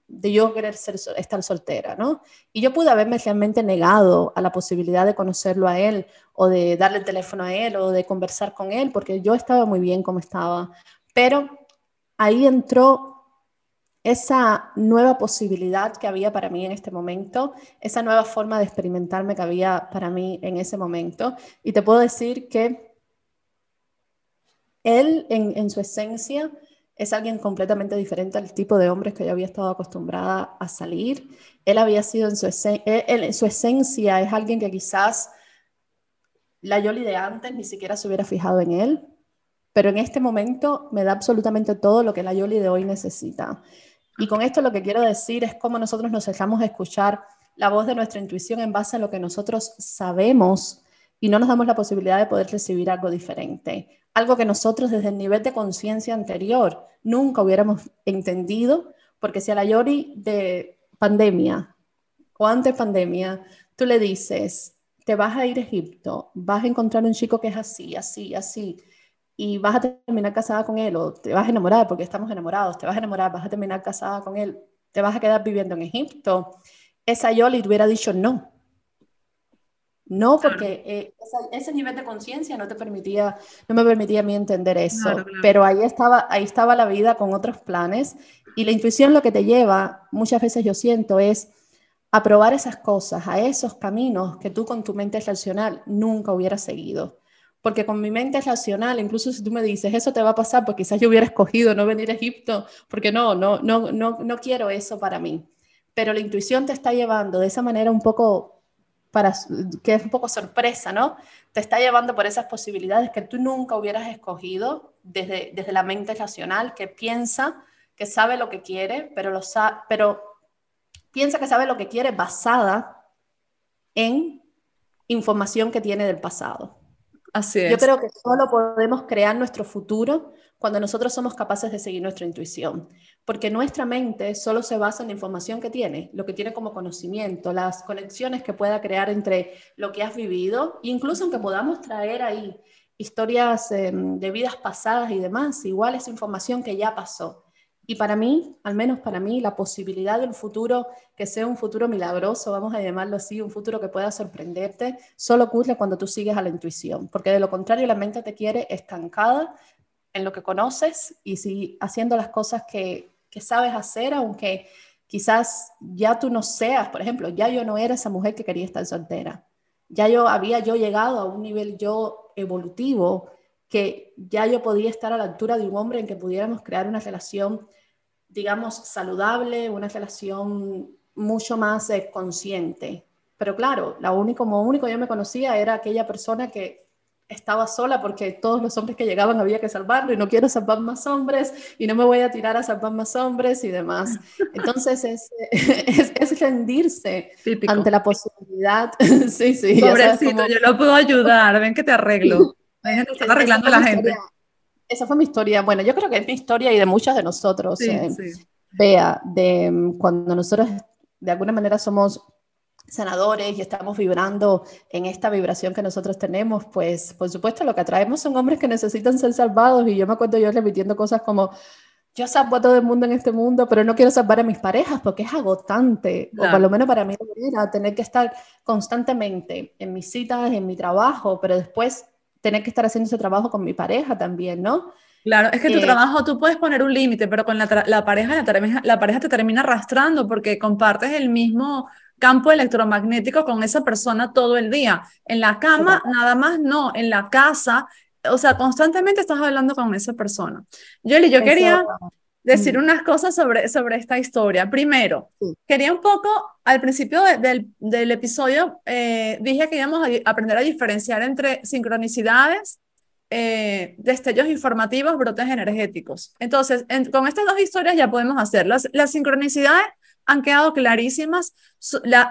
de yo querer ser, estar soltera, ¿no? Y yo pude haberme realmente negado a la posibilidad de conocerlo a él o de darle el teléfono a él o de conversar con él, porque yo estaba muy bien como estaba. Pero ahí entró esa nueva posibilidad que había para mí en este momento, esa nueva forma de experimentarme que había para mí en ese momento. Y te puedo decir que él, en, su esencia, es alguien completamente diferente al tipo de hombres que yo había estado acostumbrada a salir. Él había sido en su, en su esencia, es alguien que quizás la Yoli de antes ni siquiera se hubiera fijado en él, pero en este momento me da absolutamente todo lo que la Yoli de hoy necesita. Y con esto lo que quiero decir es cómo nosotros nos dejamos escuchar la voz de nuestra intuición en base a lo que nosotros sabemos y no nos damos la posibilidad de poder recibir algo diferente. Algo que nosotros desde el nivel de conciencia anterior nunca hubiéramos entendido, porque si a la Yori de pandemia o antes pandemia, tú le dices, te vas a ir a Egipto, vas a encontrar un chico que es así, así, así, y vas a terminar casada con él, o te vas a enamorar, porque estamos enamorados, te vas a enamorar, vas a terminar casada con él, te vas a quedar viviendo en Egipto, esa Yoli hubiera dicho no, no, porque eh, ese nivel de conciencia no te permitía, no me permitía a mí entender eso. Pero ahí estaba, ahí estaba la vida con otros planes. Y la intuición lo que te lleva, muchas veces yo siento, es a probar esas cosas, a esos caminos que tú con tu mente racional nunca hubieras seguido. Porque con mi mente racional, incluso si tú me dices, eso te va a pasar, pues quizás yo hubiera escogido no venir a Egipto, porque no, no, no, no, no quiero eso para mí. Pero la intuición te está llevando de esa manera un poco para, que es un poco sorpresa, ¿no? Te está llevando por esas posibilidades que tú nunca hubieras escogido desde, desde la mente racional, que piensa que sabe lo que quiere, pero, lo pero piensa que sabe lo que quiere basada en información que tiene del pasado. Así es. Yo creo que solo podemos crear nuestro futuro cuando nosotros somos capaces de seguir nuestra intuición, porque nuestra mente solo se basa en la información que tiene, lo que tiene como conocimiento, las conexiones que pueda crear entre lo que has vivido, incluso aunque podamos traer ahí historias em, de vidas pasadas y demás, igual es información que ya pasó. Y para mí, al menos para mí, la posibilidad de un futuro que sea un futuro milagroso, vamos a llamarlo así, un futuro que pueda sorprenderte, solo ocurre cuando tú sigues a la intuición, porque de lo contrario la mente te quiere estancada en lo que conoces y si haciendo las cosas que, que sabes hacer, aunque quizás ya tú no seas, por ejemplo, ya yo no era esa mujer que quería estar soltera. Ya yo había yo llegado a un nivel yo evolutivo que ya yo podía estar a la altura de un hombre en que pudiéramos crear una relación, digamos, saludable, una relación mucho más eh, consciente. Pero claro, la único, como único yo me conocía era aquella persona que estaba sola porque todos los hombres que llegaban había que salvarlo y no quiero salvar más hombres y no me voy a tirar a salvar más hombres y demás. Entonces es, (laughs) es, rendirse ante la posibilidad. (laughs) sí, sí. Pobrecito, yo lo puedo ayudar, ven que te arreglo. Ven que te arreglando la gente. Esa fue mi historia. Bueno, yo creo que es mi historia y de muchas de nosotros. Sí, eh, Vea, de mm, cuando nosotros de alguna manera somos sanadores y estamos vibrando en esta vibración que nosotros tenemos, pues por supuesto lo que atraemos son hombres que necesitan ser salvados y yo me acuerdo yo repitiendo cosas como yo salvo a todo el mundo en este mundo, pero no quiero salvar a mis parejas porque es agotante, o por lo menos para mí era tener que estar constantemente en mis citas, en mi trabajo, pero después tener que estar haciendo ese trabajo con mi pareja también, ¿no? Claro, es que tu eh, trabajo tú puedes poner un límite, pero con la, la pareja la, la, pareja te termina arrastrando porque compartes el mismo campo electromagnético con esa persona todo el día. En la cama, nada más no, en la casa, o sea, constantemente estás hablando con esa persona. Yoli, yo quería decir mm. unas cosas sobre, sobre esta historia. Primero, quería un poco, al principio del, del, episodio, eh, dije que íbamos a aprender a diferenciar entre sincronicidades, eh, destellos informativos, brotes energéticos. Entonces, con estas dos historias ya podemos hacerlas. Las sincronicidades han quedado clarísimas.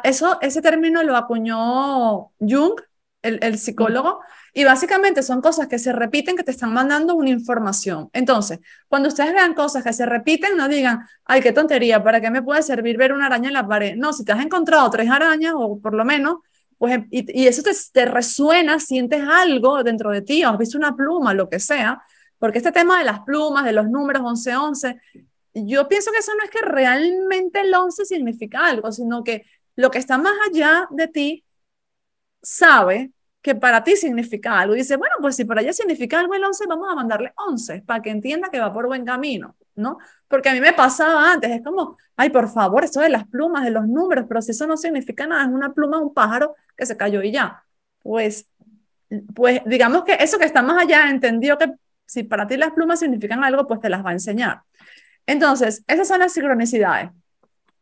eso, ese término lo acuñó Jung, el, psicólogo, y básicamente son cosas que se repiten, que te están mandando una información. Entonces, cuando ustedes vean cosas que se repiten, no digan, ay, qué tontería, ¿para qué me puede servir ver una araña en la pared? No, si te has encontrado tres arañas, o por lo menos, pues, y, eso te, te, resuena, sientes algo dentro de ti, o has visto una pluma, lo que sea, porque este tema de las plumas, de los números 1111, yo pienso que eso no es que realmente el 11 significa algo, sino que lo que está más allá de ti sabe que para ti significa algo. Dice, bueno, pues si para ella significa algo el 11, vamos a mandarle 11 para que entienda que va por buen camino, ¿no? Porque a mí me pasaba antes, es como, ay, por favor, eso de las plumas, de los números, pero si eso no significa nada, es una pluma un pájaro que se cayó y ya. Pues, pues digamos que eso que está más allá entendió que si para ti las plumas significan algo, pues te las va a enseñar. Entonces, esas son las sincronicidades.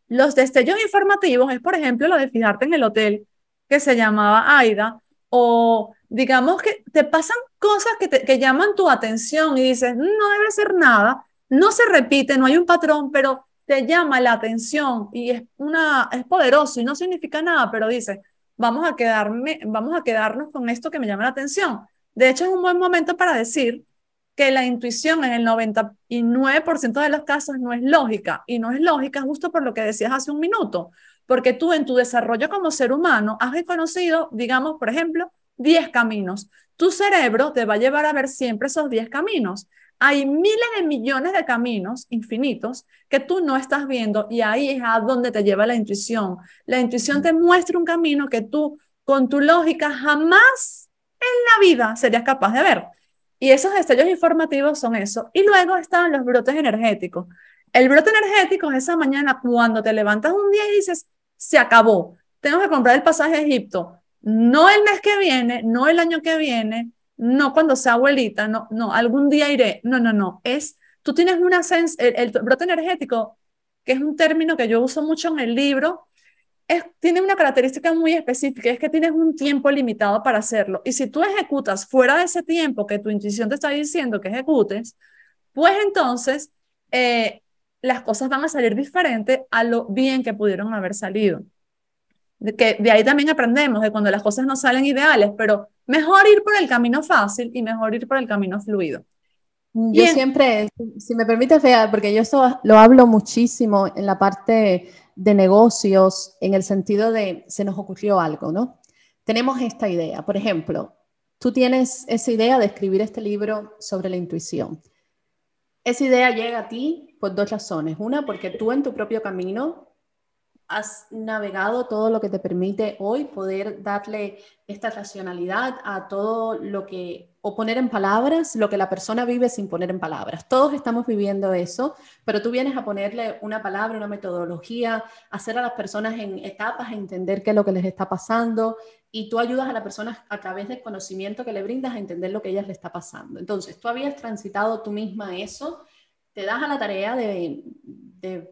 Los destellos informativos es, por ejemplo, lo de fijarte en el hotel que se llamaba Aida, o digamos que te pasan cosas que, te, que llaman tu atención y dices, no debe ser nada, no se repite, no hay un patrón, pero te llama la atención y es, una, es poderoso y no significa nada, pero dices, vamos a, quedarme, vamos a quedarnos con esto que me llama la atención. De hecho, es un buen momento para decir que la intuición en el 99% de los casos no es lógica y no es lógica justo por lo que decías hace un minuto, porque tú en tu desarrollo como ser humano has reconocido, digamos, por ejemplo, 10 caminos. Tu cerebro te va a llevar a ver siempre esos 10 caminos. Hay miles de millones de caminos infinitos que tú no estás viendo y ahí es a donde te lleva la intuición. La intuición te muestra un camino que tú con tu lógica jamás en la vida serías capaz de ver. Y esos destellos informativos son eso. Y luego están los brotes energéticos. El brote energético es esa mañana cuando te levantas un día y dices, se acabó, tengo que comprar el pasaje a Egipto, no el mes que viene, no el año que viene, no cuando sea abuelita, no, no, algún día iré, no, no, no, es, tú tienes una sens el, brote energético, que es un término que yo uso mucho en el libro, es, tiene una característica muy específica, es que tienes un tiempo limitado para hacerlo. Y si tú ejecutas fuera de ese tiempo que tu intuición te está diciendo que ejecutes, pues entonces eh, las cosas van a salir diferentes a lo bien que pudieron haber salido. De, que de ahí también aprendemos de cuando las cosas no salen ideales, pero mejor ir por el camino fácil y mejor ir por el camino fluido. Yo siempre, si me permite, Fea, porque yo eso lo hablo muchísimo en la parte de negocios, en el sentido de se nos ocurrió algo, ¿no? Tenemos esta idea, por ejemplo, tú tienes esa idea de escribir este libro sobre la intuición. Esa idea llega a ti por dos razones. Una, porque tú en tu propio camino has navegado todo lo que te permite hoy poder darle esta racionalidad a todo lo que, o poner en palabras lo que la persona vive sin poner en palabras. Todos estamos viviendo eso, pero tú vienes a ponerle una palabra, una metodología, hacer a las personas en etapas, entender qué es lo que les está pasando y tú ayudas a la persona a través del conocimiento que le brindas a entender lo que a ellas le está pasando. Entonces, tú habías transitado tú misma eso te das a la tarea de,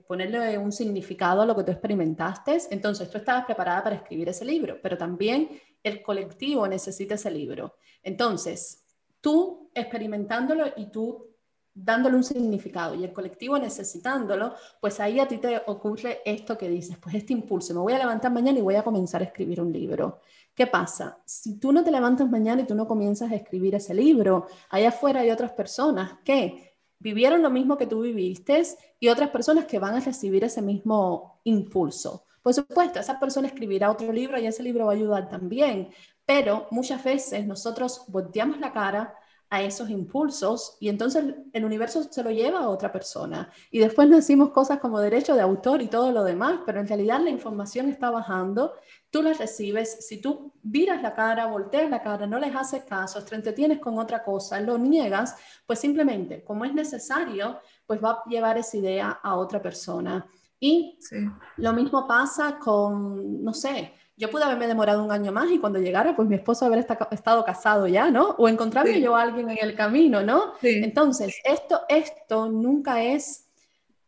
ponerle un significado a lo que tú experimentaste, entonces tú estabas preparada para escribir ese libro, pero también el colectivo necesita ese libro. Entonces, tú experimentándolo y tú dándole un significado y el colectivo necesitándolo, pues ahí a ti te ocurre esto que dices, pues este impulso, me voy a levantar mañana y voy a comenzar a escribir un libro. ¿Qué pasa? Si tú no te levantas mañana y tú no comienzas a escribir ese libro, allá afuera hay otras personas que vivieron lo mismo que tú viviste y otras personas que van a recibir ese mismo impulso. Por supuesto, esa persona escribirá otro libro y ese libro va a ayudar también, pero muchas veces nosotros volteamos la cara a esos impulsos y entonces el universo se lo lleva a otra persona. Y después nos decimos cosas como derecho de autor y todo lo demás, pero en realidad la información está bajando, tú la recibes, si tú viras la cara, volteas la cara, no les haces caso, te entretienes con otra cosa, lo niegas, pues simplemente como es necesario, pues va a llevar esa idea a otra persona. Y lo mismo pasa con, no sé, yo pude haberme demorado un año más y cuando llegara, pues mi esposo haber estado casado ya, ¿no? O encontrarme yo a alguien en el camino, ¿no? Entonces, esto, esto nunca es,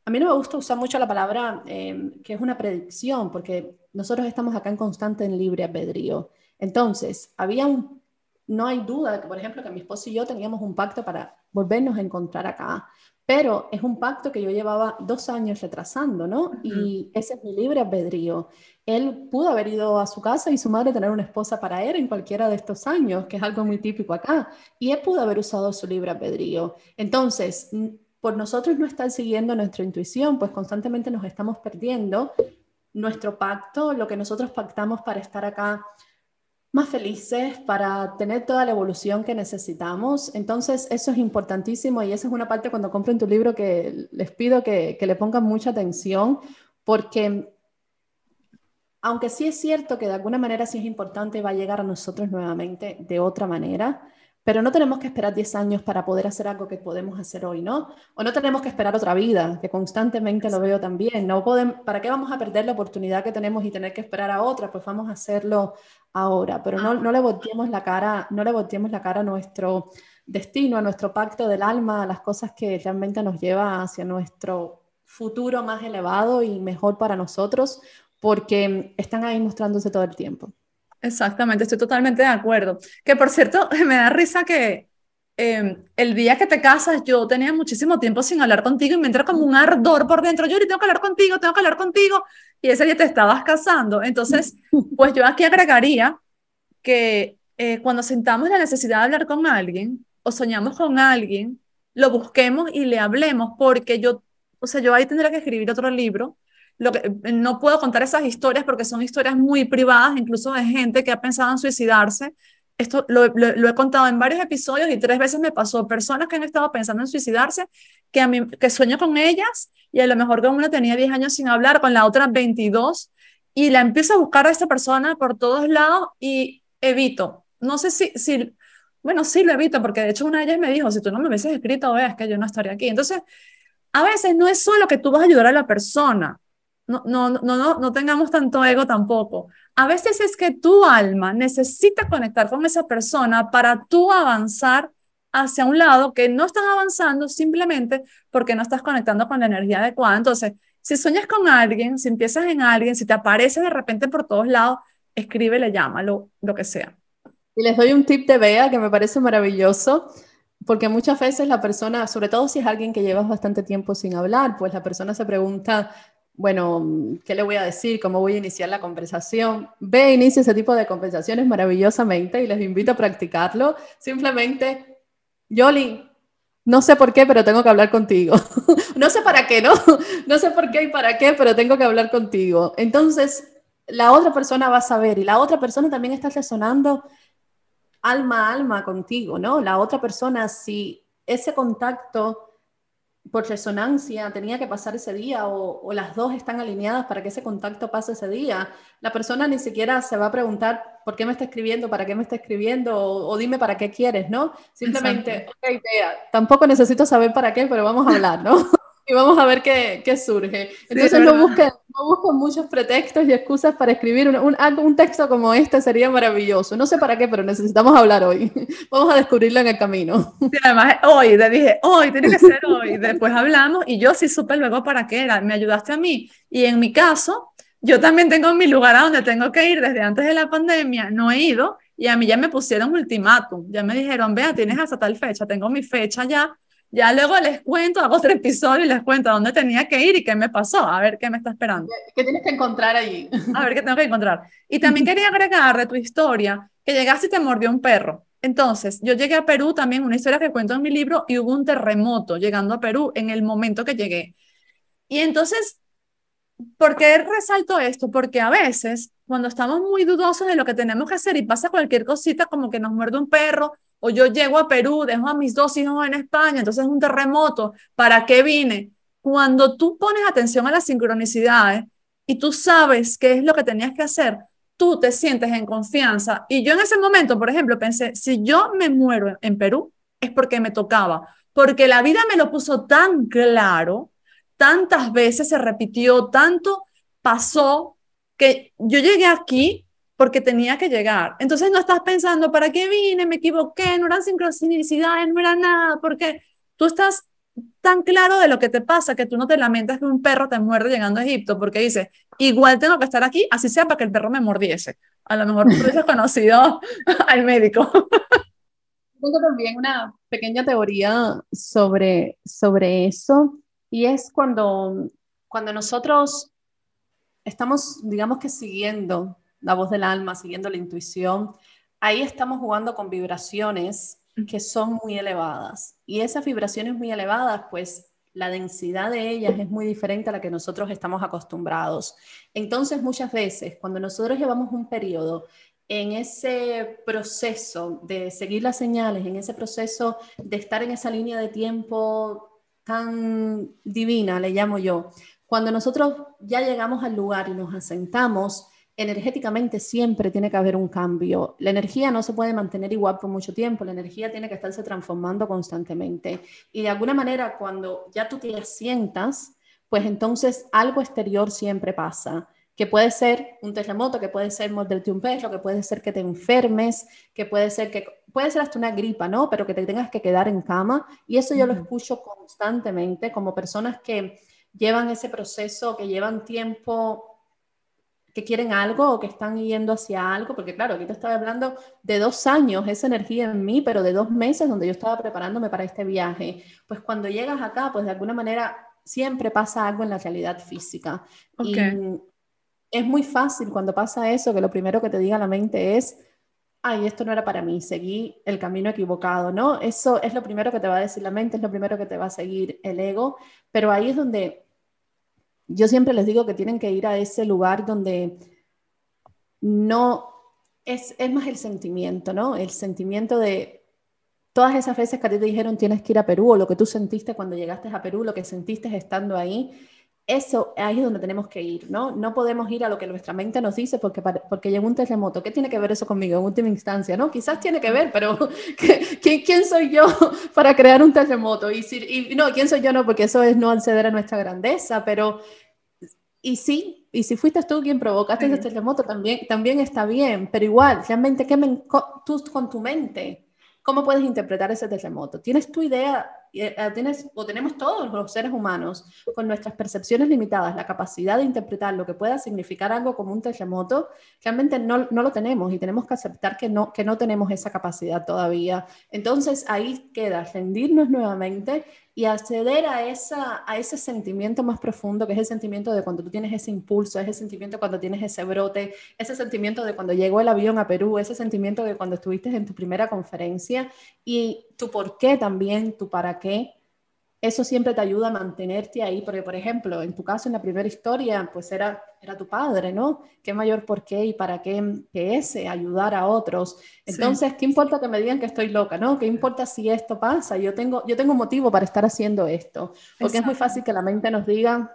a mí no me gusta usar mucho la palabra em, que es una predicción, porque nosotros estamos acá en constante en libre albedrío. Entonces, había un, no hay duda de que, por ejemplo, que mi esposo y yo teníamos un pacto para volvernos a encontrar acá, pero es un pacto que yo llevaba dos años retrasando, ¿no? Y ese es mi libre albedrío. Él pudo haber ido a su casa y su madre tener una esposa para él en cualquiera de estos años, que es algo muy típico acá, y él pudo haber usado su libre albedrío. Entonces, por nosotros no estar siguiendo nuestra intuición, pues constantemente nos estamos perdiendo nuestro pacto, lo que nosotros pactamos para estar acá más felices, para tener toda la evolución que necesitamos. Entonces, eso es importantísimo y esa es una parte cuando compren tu libro que les pido que, que le pongan mucha atención, porque aunque sí es cierto que de alguna manera sí es importante, va a llegar a nosotros nuevamente de otra manera, pero no tenemos que esperar 10 años para poder hacer algo que podemos hacer hoy, ¿no? O no tenemos que esperar otra vida, que constantemente lo veo también. No podemos, ¿Para qué vamos a perder la oportunidad que tenemos y tener que esperar a otra? Pues vamos a hacerlo ahora, pero no, le volteemos la cara, no le volteemos la cara a nuestro destino, a nuestro pacto del alma, a las cosas que realmente nos lleva hacia nuestro futuro más elevado y mejor para nosotros, porque están ahí mostrándose todo el tiempo. Exactamente, estoy totalmente de acuerdo. Que por cierto, (laughs) me da risa que em, el día que te casas yo tenía muchísimo tiempo sin hablar contigo y me entra como un ardor por dentro. Yo tengo que hablar contigo, tengo que hablar contigo. Y ese día te estabas casando. Entonces, (laughs) pues yo aquí agregaría que eh, cuando sentamos la necesidad de hablar con alguien o soñamos con alguien, lo busquemos y le hablemos porque yo, o sea, yo ahí tendría que escribir otro libro lo que, eh, no puedo contar esas historias porque son historias muy privadas, incluso de gente que ha pensado en suicidarse. Esto lo, he contado en varios episodios y tres veces me pasó. Personas que han estado pensando en suicidarse, que, a mí, que sueño con ellas y a lo mejor con una tenía 10 años sin hablar, con la otra 22 y la empiezo a buscar a esta persona por todos lados y evito. No sé si, si bueno, sí lo evito porque de hecho una de ellas me dijo, si tú no me hubieses escrito, veas que yo no estaría aquí. Entonces, a veces no es solo que tú vas a ayudar a la persona, no, no, no, no, no tengamos tanto ego tampoco. A veces es que tu alma necesita conectar con esa persona para tú avanzar hacia un lado que no están avanzando simplemente porque no estás conectando con la energía adecuada. Entonces, si sueñas con alguien, si empiezas en alguien, si te aparece de repente por todos lados, escríbele, llámalo, lo que sea. Y les doy un tip de Bea que me parece maravilloso, porque muchas veces la persona, sobre todo si es alguien que llevas bastante tiempo sin hablar, pues la persona se pregunta, bueno, ¿qué le voy a decir? ¿Cómo voy a iniciar la conversación? Ve, inicia ese tipo de conversaciones maravillosamente y les invito a practicarlo. Simplemente, Yoli, no sé por qué, pero tengo que hablar contigo. (laughs) no sé para qué, ¿no? (laughs) no sé por qué y para qué, pero tengo que hablar contigo. Entonces, la otra persona va a saber y la otra persona también está resonando alma a alma contigo, ¿no? La otra persona, si ese contacto por resonancia tenía que pasar ese día o, las dos están alineadas para que ese contacto pase ese día, la persona ni siquiera se va a preguntar por qué me está escribiendo, para qué me está escribiendo o, dime para qué quieres, ¿no? Simplemente, ok, tampoco necesito saber para qué, pero vamos a hablar, ¿no? (laughs) y vamos a ver qué, qué surge. Entonces no, busquen, no busquen muchos pretextos y excusas para escribir un, un, un, texto como este, sería maravilloso. No sé para qué, pero necesitamos hablar hoy. (laughs) vamos a descubrirlo en el camino. Sí, además, hoy, te dije, hoy, tiene que ser hoy. Después hablamos y yo sí supe luego para qué era. Me ayudaste a mí. Y en mi caso, yo también tengo mi lugar a donde tengo que ir desde antes de la pandemia. No he ido y a mí ya me pusieron ultimátum. Ya me dijeron, vea, tienes hasta tal fecha. Tengo mi fecha ya ya luego les cuento, hago otro episodio y les cuento dónde tenía que ir y qué me pasó, a ver qué me está esperando. ¿Qué tienes que encontrar allí? A ver qué tengo que (laughs) encontrar. Y también quería agregar de tu historia que llegaste y te mordió un perro. Entonces, yo llegué a Perú también, una historia que cuento en mi libro, y hubo un terremoto llegando a Perú en el momento que llegué. Y entonces, ¿por qué resalto esto? Porque a veces, cuando estamos muy dudosos de lo que tenemos que hacer y pasa cualquier cosita como que nos muerde un perro o yo llego a Perú, dejo a mis dos hijos en España, entonces es un terremoto, ¿para qué vine? Cuando tú pones atención a las sincronicidades y tú sabes qué es lo que tenías que hacer, tú te sientes en confianza. Y yo en ese momento, por ejemplo, pensé, si yo me muero en Perú, es porque me tocaba, porque la vida me lo puso tan claro, tantas veces se repitió, tanto pasó, que yo llegué aquí porque tenía que llegar. Entonces no estás pensando, ¿para qué vine? Me equivoqué, no eran sincronicidades, no era nada, porque tú estás tan claro de lo que te pasa que tú no te lamentas que un perro te muerde llegando a Egipto, porque dices, igual tengo que estar aquí, así sea para que el perro me mordiese. A lo mejor tú hubieses conocido (laughs) al médico. (laughs) Tengo también una pequeña teoría sobre, sobre eso, y es cuando, cuando nosotros estamos, digamos que siguiendo la voz del alma, siguiendo la intuición, ahí estamos jugando con vibraciones que son muy elevadas. Y esas vibraciones muy elevadas, pues la densidad de ellas es muy diferente a la que nosotros estamos acostumbrados. Entonces, muchas veces, cuando nosotros llevamos un periodo en ese proceso de seguir las señales, en ese proceso de estar en esa línea de tiempo tan divina, le llamo yo, cuando nosotros ya llegamos al lugar y nos asentamos, energéticamente siempre tiene que haber un cambio. La energía no se puede mantener igual por mucho tiempo, la energía tiene que estarse transformando constantemente. Y de alguna manera, cuando ya tú te asientas, pues entonces algo exterior siempre pasa, que puede ser un terremoto, que puede ser morderte un perro, que puede ser que te enfermes, que puede ser que puede ser hasta una gripa, ¿no? Pero que te tengas que quedar en cama. Y eso yo lo escucho constantemente como personas que llevan ese proceso, que llevan tiempo que quieren algo o que están yendo hacia algo, porque claro, aquí te estaba hablando de dos años, esa energía en mí, pero de dos meses donde yo estaba preparándome para este viaje. Pues cuando llegas acá, pues de alguna manera siempre pasa algo en la realidad física. Y es muy fácil cuando pasa eso, que lo primero que te diga la mente es, ay, esto no era para mí, seguí el camino equivocado, ¿no? Eso es lo primero que te va a decir la mente, es lo primero que te va a seguir el ego, pero ahí es donde yo siempre les digo que tienen que ir a ese lugar donde no es, más el sentimiento, ¿no? El sentimiento de todas esas veces que a ti te dijeron tienes que ir a Perú o lo que tú sentiste cuando llegaste a Perú, lo que sentiste estando ahí, eso ahí es donde tenemos que ir, ¿no? No podemos ir a lo que nuestra mente nos dice porque, porque llegó un terremoto. ¿Qué tiene que ver eso conmigo en última instancia, no? Quizás tiene que ver, pero (laughs) ¿quién, soy yo (laughs) para crear un terremoto? Y, y no, ¿quién soy yo? No, porque eso es no acceder a nuestra grandeza, pero y sí, y si fuiste tú quien provocaste ese terremoto, también, también está bien, pero igual, realmente, ¿qué me, tú con tu mente? ¿Cómo puedes interpretar ese terremoto? ¿Tienes tu idea tienes, o tenemos todos los seres humanos con nuestras percepciones limitadas, la capacidad de interpretar lo que pueda significar algo como un terremoto, realmente no, no, lo tenemos y tenemos que aceptar que no, que no tenemos esa capacidad todavía. Entonces ahí queda rendirnos nuevamente y acceder a, esa, a ese sentimiento más profundo, que es el sentimiento de cuando tú tienes ese impulso, ese sentimiento cuando tienes ese brote, ese sentimiento de cuando llegó el avión a Perú, ese sentimiento de cuando estuviste en tu primera conferencia y tu por qué también, tu para qué, eso siempre te ayuda a mantenerte ahí, porque por ejemplo, en tu caso, en la primera historia, pues era, era tu padre, ¿no? ¿Qué mayor por qué y para qué que ese, ayudar a otros? Entonces, ¿qué importa que me digan que estoy loca, ¿no? ¿Qué importa si esto pasa? Yo tengo, yo tengo motivo para estar haciendo esto, porque es muy fácil que la mente nos diga,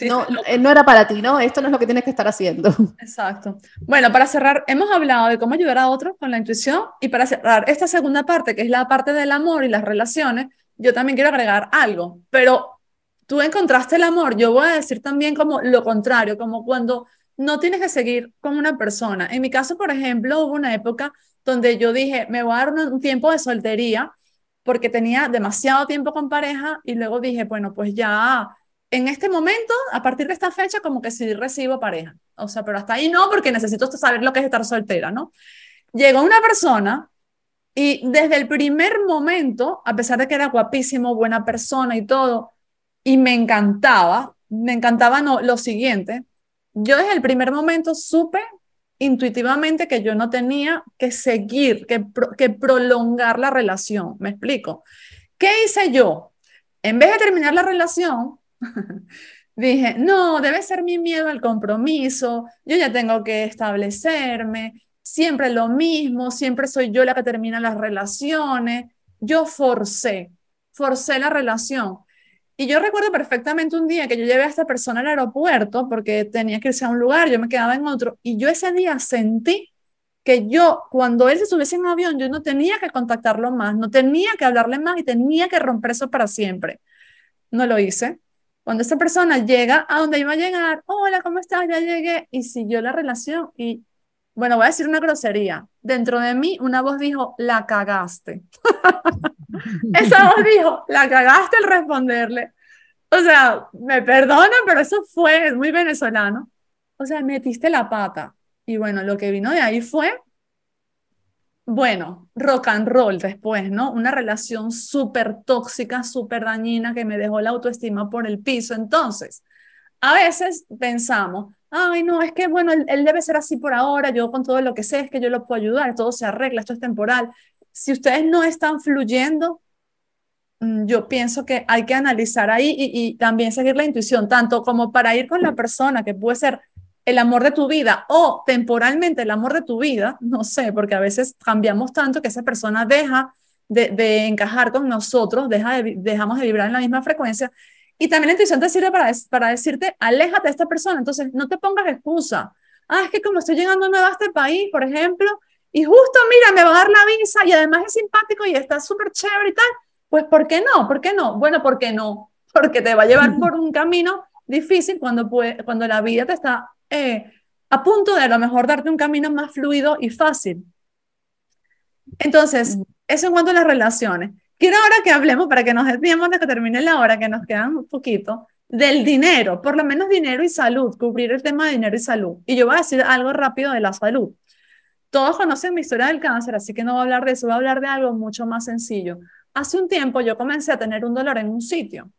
no, eh, no era para ti, ¿no? Esto no es lo que tienes que estar haciendo. (laughs) Exacto. Bueno, para cerrar, hemos hablado de cómo ayudar a otros con la intuición y para cerrar esta segunda parte, que es la parte del amor y las relaciones, yo también quiero agregar algo, pero tú encontraste el amor, yo voy a decir también como lo contrario, como cuando no tienes que seguir con una persona. En mi caso, por ejemplo, hubo una época donde yo dije, me voy a dar un tiempo de soltería porque tenía demasiado tiempo con pareja y luego dije, bueno, pues ya en este momento, a partir de esta fecha, como que sí recibo pareja. O sea, pero hasta ahí no, porque necesito saber lo que es estar soltera, ¿no? Llegó una persona y desde el primer momento, a pesar de que era guapísimo, buena persona y todo, y me encantaba, me encantaba no, lo siguiente, yo desde el primer momento supe intuitivamente que yo no tenía que seguir, que, que prolongar la relación. ¿Me explico? ¿Qué hice yo? En vez de terminar la relación, (laughs) dije, no, debe ser mi miedo al compromiso, yo ya tengo que establecerme, siempre lo mismo, siempre soy yo la que termina las relaciones, yo forcé, forcé la relación. Y yo recuerdo perfectamente un día que yo llevé a esta persona al aeropuerto porque tenía que irse a un lugar, yo me quedaba en otro, y yo ese día sentí que yo, cuando él se subiese en un avión, yo no tenía que contactarlo más, no tenía que hablarle más y tenía que romper eso para siempre. No lo hice. Cuando esa persona llega a donde iba a llegar, hola, ¿cómo estás? Ya llegué y siguió la relación y, bueno, voy a decir una grosería. Dentro de mí una voz dijo, la cagaste. (laughs) esa voz dijo, la cagaste al responderle. O sea, me perdonan, pero eso fue, muy venezolano. O sea, metiste la pata. Y bueno, lo que vino de ahí fue bueno, rock and roll después, ¿no? Una relación súper tóxica, súper dañina que me dejó la autoestima por el piso. Entonces, a veces pensamos, ay, no, es que, bueno, él, debe ser así por ahora, yo con todo lo que sé es que yo lo puedo ayudar, todo se arregla, esto es temporal. Si ustedes no están fluyendo, mm, yo pienso que hay que analizar ahí y, y también seguir la intuición, tanto como para ir con la persona que puede ser el amor de tu vida o temporalmente el amor de tu vida, no sé, porque a veces cambiamos tanto que esa persona deja de, encajar con nosotros, deja dejamos de vibrar en la misma frecuencia. Y también la intuición te sirve para, para decirte, aléjate de esta persona. Entonces, no te pongas excusa. ah, es que como estoy llegando nueva a este país, por ejemplo, y justo, mira, me va a dar la visa y además es simpático y está súper chévere y tal, pues ¿por qué no? ¿Por qué no? Bueno, ¿por qué no? (laughs) Porque te va a llevar por un camino difícil cuando, puede, cuando la vida te está eh, a punto de a lo mejor darte un camino más fluido y fácil. Entonces, eso en cuanto a las relaciones. Quiero ahora que hablemos, para que nos desviemos de que termine la hora, que nos quedan un poquito, del dinero, por lo menos dinero y salud, cubrir el tema de dinero y salud. Y yo voy a decir algo rápido de la salud. Todos conocen mi historia del cáncer, así que no voy a hablar de eso, voy a hablar de algo mucho más sencillo. Hace un tiempo yo comencé a tener un dolor en un sitio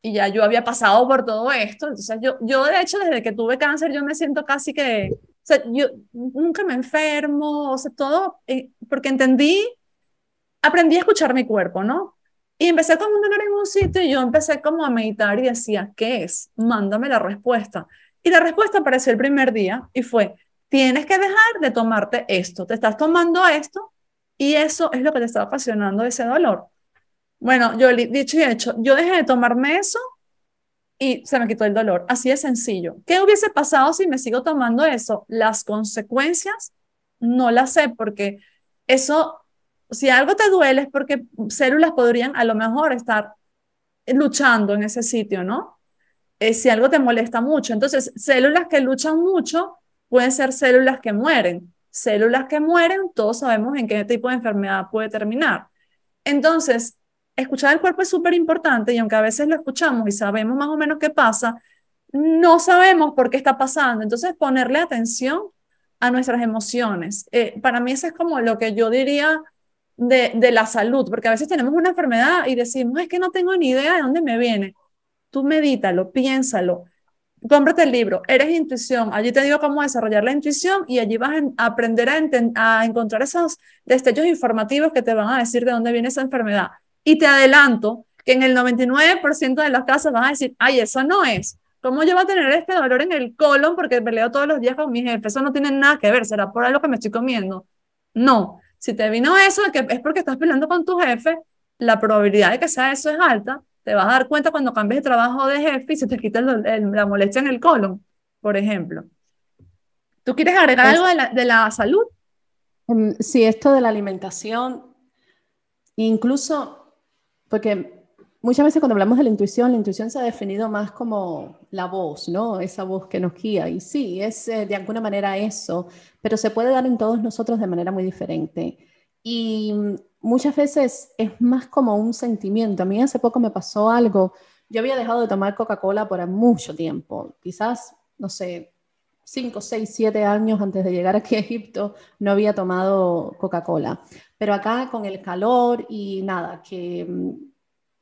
y ya yo había pasado por todo esto. Entonces, yo, yo de hecho, desde que tuve cáncer, yo me siento casi que, o sea, yo nunca me enfermo, o sea, todo, eh, porque entendí, aprendí a escuchar mi cuerpo, ¿no? Y empecé con un dolor en un sitio y yo empecé como a meditar y decía, ¿qué es? Mándame la respuesta. Y la respuesta apareció el primer día y fue, tienes que dejar de tomarte esto, te estás tomando esto y eso es lo que te está ocasionando ese dolor. Bueno, yo dicho y hecho, yo dejé de tomarme eso y se me quitó el dolor. Así de sencillo. ¿Qué hubiese pasado si me sigo tomando eso? Las consecuencias no las sé porque eso, si algo te duele es porque células podrían a lo mejor estar luchando en ese sitio, ¿no? Eh, si algo te molesta mucho. Entonces, células que luchan mucho pueden ser células que mueren. Células que mueren, todos sabemos en qué tipo de enfermedad puede terminar. Entonces, escuchar el cuerpo es súper importante y aunque a veces lo escuchamos y sabemos más o menos qué pasa, no sabemos por qué está pasando. Entonces, ponerle atención a nuestras emociones. Eh, para mí eso es como lo que yo diría de, de, la salud, porque a veces tenemos una enfermedad y decimos, es que no tengo ni idea de dónde me viene. Tú medítalo, piénsalo, cómprate el libro, Eres Intuición. Allí te digo cómo desarrollar la intuición y allí vas a aprender a, a encontrar esos destellos informativos que te van a decir de dónde viene esa enfermedad. Y te adelanto que en el 99% de los casos vas a decir, ay, eso no es. ¿Cómo yo voy a tener este dolor en el colon porque peleo todos los días con mi jefe? Eso no tiene nada que ver, será por algo que me estoy comiendo. No, si te vino eso, que es porque estás peleando con tu jefe, la probabilidad de que sea eso es alta. Te vas a dar cuenta cuando cambies de trabajo de jefe y se te quita la molestia en el colon, por ejemplo. ¿Tú quieres agregar algo de la, de la salud? Em, sí, esto de la alimentación, incluso porque muchas veces cuando hablamos de la intuición, la intuición se ha definido más como la voz, ¿no? Esa voz que nos guía. Y sí, es eh, de alguna manera eso, pero se puede dar en todos nosotros de manera muy diferente. Y muchas veces es más como un sentimiento. A mí hace poco me pasó algo. Yo había dejado de tomar Coca-Cola por mucho tiempo, quizás, no sé, 5, 6, 7 años antes de llegar aquí a Egipto, no había tomado Coca-Cola. Pero acá con el calor y nada, que mm,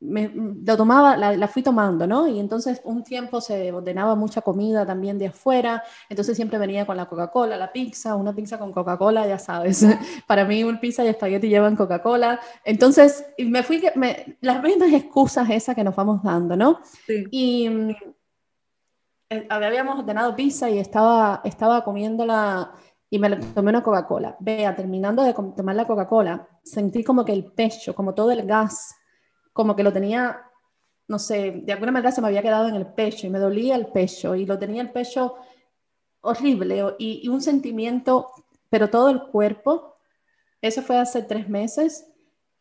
me, lo tomaba, la, fui tomando, ¿no? Y entonces un tiempo se ordenaba mucha comida también de afuera, entonces siempre venía con la Coca-Cola, la pizza, una pizza con Coca-Cola, ya sabes, (laughs) para mí un pizza y espagueti llevan Coca-Cola, entonces me fui, me, las mismas excusas esas que nos vamos dando, ¿no? Sí. Y eh, habíamos ordenado pizza y estaba, estaba comiéndola y me tomé una Coca-Cola. Vea, terminando de tomar la Coca-Cola, sentí como que el pecho, como todo el gas, como que lo tenía, no sé, de alguna manera se me había quedado en el pecho y me dolía el pecho y lo tenía el pecho horrible y, un sentimiento, pero todo el cuerpo. Eso fue hace tres meses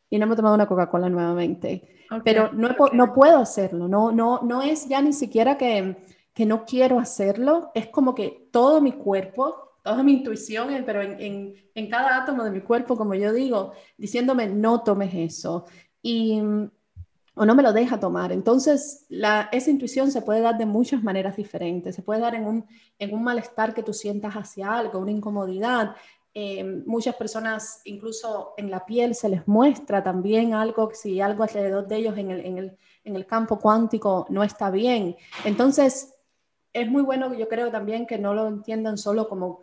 y no me he tomado una Coca-Cola nuevamente. pero no, no puedo hacerlo, no, no, no es ya ni siquiera que que no quiero hacerlo, es como que todo mi cuerpo, toda mi intuición, pero en, en, cada átomo de mi cuerpo, como yo digo, diciéndome, no tomes eso. Y, o no me lo deja tomar. Entonces, esa intuición se puede dar de muchas maneras diferentes. Se puede dar en un, en un malestar que tú sientas hacia algo, una incomodidad. Eh, muchas personas, incluso en la piel, se les muestra también algo, si algo alrededor de ellos en el, en el, en el campo cuántico no está bien. Entonces, es muy bueno, yo creo también que no lo entiendan solo como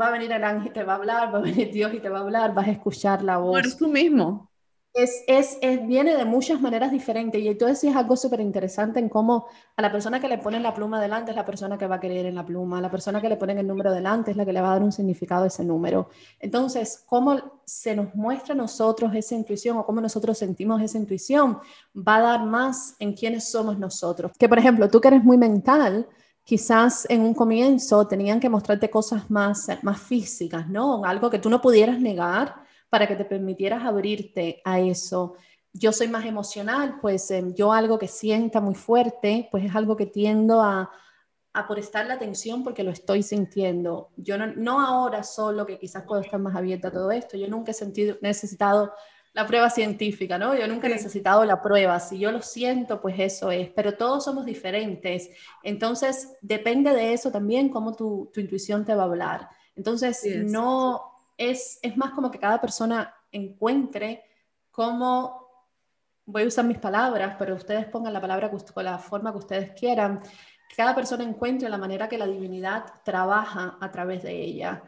va a venir el ángel y te va a hablar, va a venir Dios y te va a hablar, vas a escuchar la voz. Eres tú mismo es, es, es, viene de muchas maneras diferentes y entonces es algo súper interesante en cómo a la persona que le ponen la pluma delante es la persona que va a querer en la pluma, a la persona que le ponen el número delante es la que le va a dar un significado a ese número. Entonces, cómo se nos muestra a nosotros esa intuición o cómo nosotros sentimos esa intuición va a dar más en quiénes somos nosotros. Que por ejemplo, tú que eres muy mental, quizás en un comienzo tenían que mostrarte cosas más, más físicas, ¿no? Algo que tú no pudieras negar para que te permitieras abrirte a eso. Yo soy más emocional, pues em, yo algo que sienta muy fuerte, pues es algo que tiendo a, a prestar la atención porque lo estoy sintiendo. Yo no, no ahora solo, que quizás puedo estar más abierta a todo esto, yo nunca he sentido, necesitado la prueba científica, ¿no? Yo nunca he necesitado la prueba, si yo lo siento, pues eso es, pero todos somos diferentes, entonces depende de eso también cómo tu, tu intuición te va a hablar. Entonces, no es, es más como que cada persona encuentre cómo, voy a usar mis palabras, pero ustedes pongan la palabra con la forma que ustedes quieran, que cada persona encuentre la manera que la divinidad trabaja a través de ella.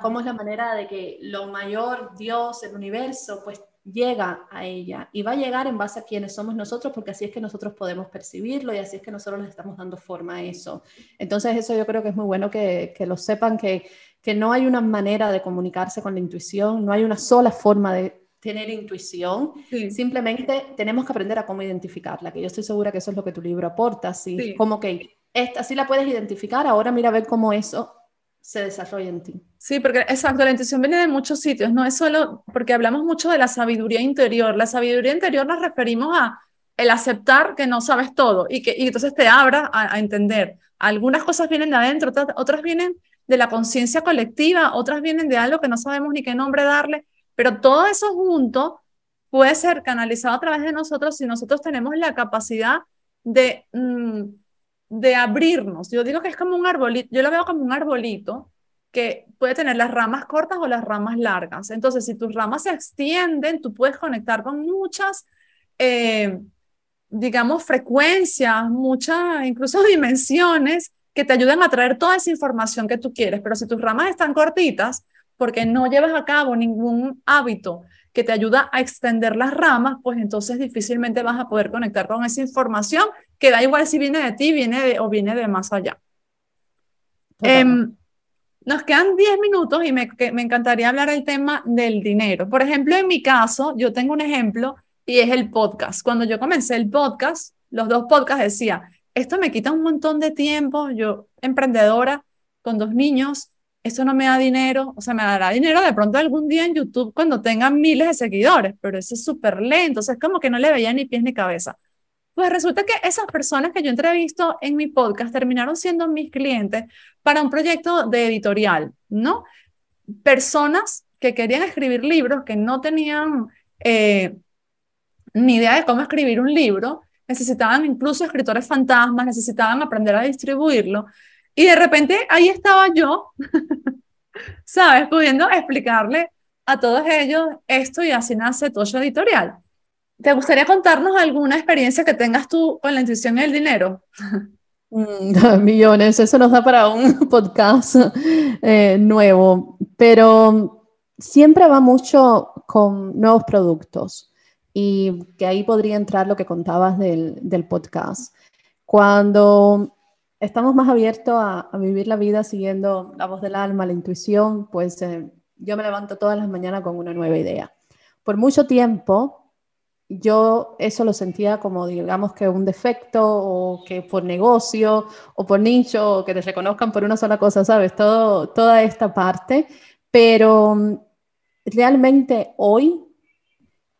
cómo es la manera de que lo mayor, Dios, el universo, pues llega a ella y va a llegar en base a quienes somos nosotros, porque así es que nosotros podemos percibirlo y así es que nosotros le estamos dando forma a eso. Entonces eso yo creo que es muy bueno que, que lo sepan, que, que no hay una manera de comunicarse con la intuición, no hay una sola forma de tener intuición, simplemente tenemos que aprender a cómo identificarla, que yo estoy segura que eso es lo que tu libro aporta, ¿sí? como que esta sí la puedes identificar, ahora mira a ver cómo eso se desarrolla en ti. Sí, porque exacto, la intuición viene de muchos sitios, no es solo porque hablamos mucho de la sabiduría interior. La sabiduría interior nos referimos a el aceptar que no sabes todo y que y entonces te abra a, entender. Algunas cosas vienen de adentro, otras, vienen de la conciencia colectiva, otras vienen de algo que no sabemos ni qué nombre darle, pero todo eso junto puede ser canalizado a través de nosotros si nosotros tenemos la capacidad de, mm, de abrirnos. Yo digo que es como un arbolito, yo lo veo como un arbolito que puede tener las ramas cortas o las ramas largas. Entonces, si tus ramas se extienden, tú puedes conectar con muchas, eh, digamos, frecuencias, muchas, incluso (laughs) dimensiones que te ayudan a traer toda esa información que tú quieres. Pero si tus ramas están cortitas, porque no llevas a cabo ningún hábito que te ayuda a extender las ramas, pues entonces difícilmente vas a poder conectar con esa información que da igual si viene de ti viene o viene de más allá. Nos quedan 10 minutos y me, me encantaría hablar el tema del dinero. Por ejemplo, en mi caso, yo tengo un ejemplo y es el podcast. Cuando yo comencé el podcast, los dos podcasts decía, esto me quita un montón de tiempo, yo emprendedora con dos niños, esto no me da dinero, o sea, me dará dinero de pronto algún día en YouTube cuando tenga miles de seguidores, pero eso es súper lento, o sea, es como que no le veía ni pies ni cabeza. Pues resulta que esas personas que yo entrevisto en mi podcast terminaron siendo mis clientes para un proyecto de editorial, ¿no? Personas que querían escribir libros, que no tenían eh, ni idea de cómo escribir un libro, necesitaban incluso escritores fantasmas, necesitaban aprender a distribuirlo. Y de repente ahí estaba yo, (laughs) ¿sabes? Pudiendo explicarle a todos ellos esto y así nace Tocho Editorial. ¿Te gustaría contarnos alguna experiencia que tengas tú con la intuición y el dinero? (laughs) Mm, millones, eso nos da para un (laughs) podcast eh, nuevo, pero siempre va mucho con nuevos productos y que ahí podría entrar lo que contabas del, del podcast. Cuando estamos más abiertos a, vivir la vida siguiendo la voz del alma, la intuición, pues eh, yo me levanto todas las mañanas con una nueva idea. Por mucho tiempo yo eso lo sentía como, digamos, que un defecto o que por negocio o por nicho o que te reconozcan por una sola cosa, ¿sabes? Todo, toda esta parte. Pero mm, realmente hoy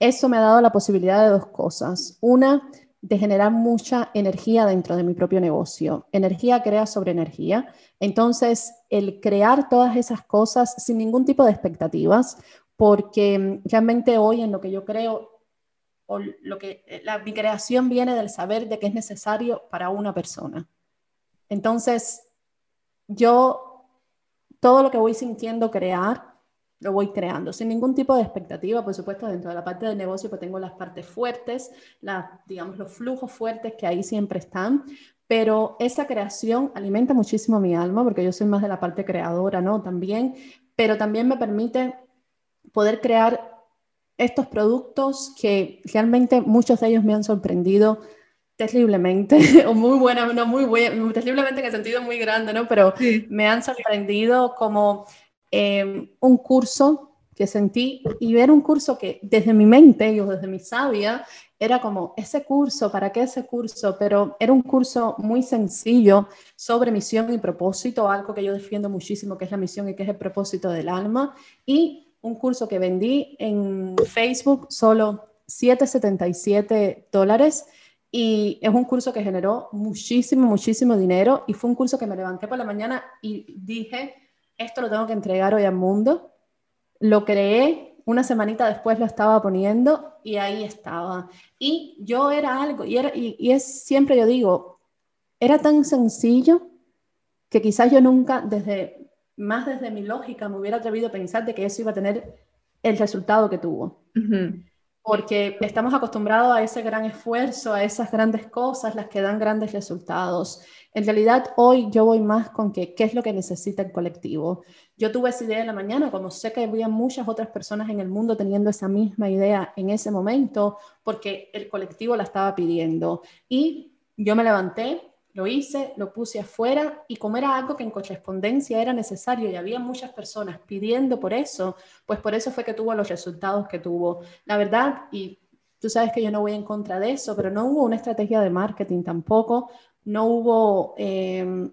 eso me ha dado la posibilidad de dos cosas. Una, de generar mucha energía dentro de mi propio negocio. Energía crea sobre energía. Entonces, el crear todas esas cosas sin ningún tipo de expectativas, porque mm, realmente hoy en lo que yo creo o lo que eh, la, mi creación viene del saber de que es necesario para una persona. Entonces, yo todo lo que voy sintiendo crear, lo voy creando, sin ningún tipo de expectativa, por supuesto, dentro de la parte del negocio, pues tengo las partes fuertes, las, digamos, los flujos fuertes que ahí siempre están, pero esa creación alimenta muchísimo mi alma, porque yo soy más de la parte creadora, ¿no? También, pero también me permite poder crear estos productos que realmente muchos de ellos me han sorprendido terriblemente, (laughs) o muy buena, no muy buena, terriblemente en el sentido muy grande, ¿no? Pero me han sorprendido como eh, un curso que sentí y ver un curso que desde mi mente o desde mi sabia era como, ese curso, ¿para qué ese curso? Pero era un curso muy sencillo sobre misión y propósito, algo que yo defiendo muchísimo, que es la misión y que es el propósito del alma. Y un curso que vendí en Facebook solo 7,77 dólares. Y es un curso que generó muchísimo, muchísimo dinero. Y fue un curso que me levanté por la mañana y dije, esto lo tengo que entregar hoy al mundo. Lo creé, una semanita después lo estaba poniendo y ahí estaba. Y yo era algo, y, era, y, es siempre yo digo, era tan sencillo que quizás yo nunca, desde más desde mi lógica, me hubiera atrevido a pensar de que eso iba a tener el resultado que tuvo porque estamos acostumbrados a ese gran esfuerzo, a esas grandes cosas, las que dan grandes resultados. En realidad, hoy yo voy más con que, qué es lo que necesita el colectivo. Yo tuve esa idea en la mañana, como sé que había muchas otras personas en el mundo teniendo esa misma idea en ese momento, porque el colectivo la estaba pidiendo. Y yo me levanté, lo hice, lo puse afuera y como era algo que en correspondencia era necesario y había muchas personas pidiendo por eso, pues por eso fue que tuvo los resultados que tuvo. La verdad, y tú sabes que yo no voy en contra de eso, pero no hubo una estrategia de marketing tampoco, no hubo eh,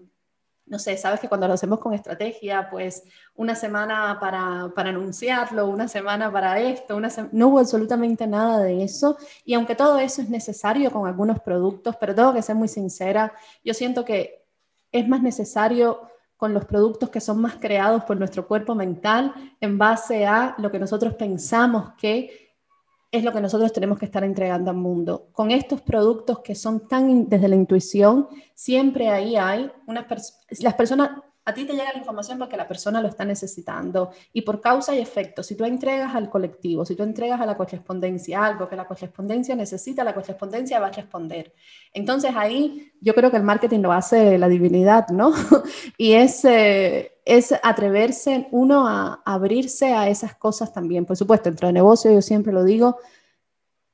no sé, sabes que cuando lo hacemos con estrategia, pues una semana para, para anunciarlo, una semana para esto, una no hubo absolutamente nada de eso. Y aunque todo eso es necesario con algunos productos, pero tengo que ser muy sincera, yo siento que es más necesario con los productos que son más creados por nuestro cuerpo mental en base a lo que nosotros pensamos que es lo que nosotros tenemos que estar entregando al mundo. Con estos productos que son tan desde la intuición, siempre ahí hay unas las personas, a ti te llega la información porque la persona lo está necesitando y por causa y efecto, si tú entregas al colectivo, si tú entregas a la correspondencia algo que la correspondencia necesita, la correspondencia va a responder. Entonces ahí yo creo que el marketing lo hace la divinidad, ¿no? (laughs) y es, eh, es atreverse uno a abrirse a esas cosas también. Por supuesto, dentro de negocio yo siempre lo digo,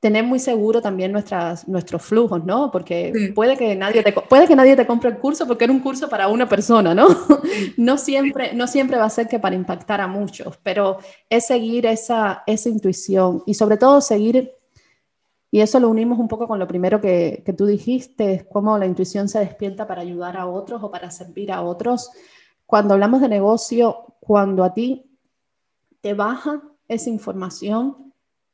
tener muy seguro también nuestras, nuestros flujos, ¿no? Porque puede, que nadie te, puede que nadie te compre el curso porque era un curso para una persona, ¿no? (laughs) no, siempre, no siempre va a ser que para impactar a muchos, pero es seguir esa, esa intuición y sobre todo seguir, y eso lo unimos un poco con lo primero que, que tú dijiste, es cómo la intuición se despierta para ayudar a otros o para servir a otros. Cuando hablamos de negocio, cuando a ti te baja esa información,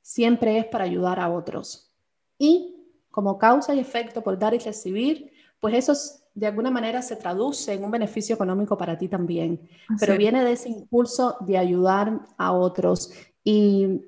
siempre es para ayudar a otros. Y como causa y efecto por dar y recibir, pues eso de alguna manera se traduce en un beneficio económico para ti también, pero viene de ese impulso de ayudar a otros. Y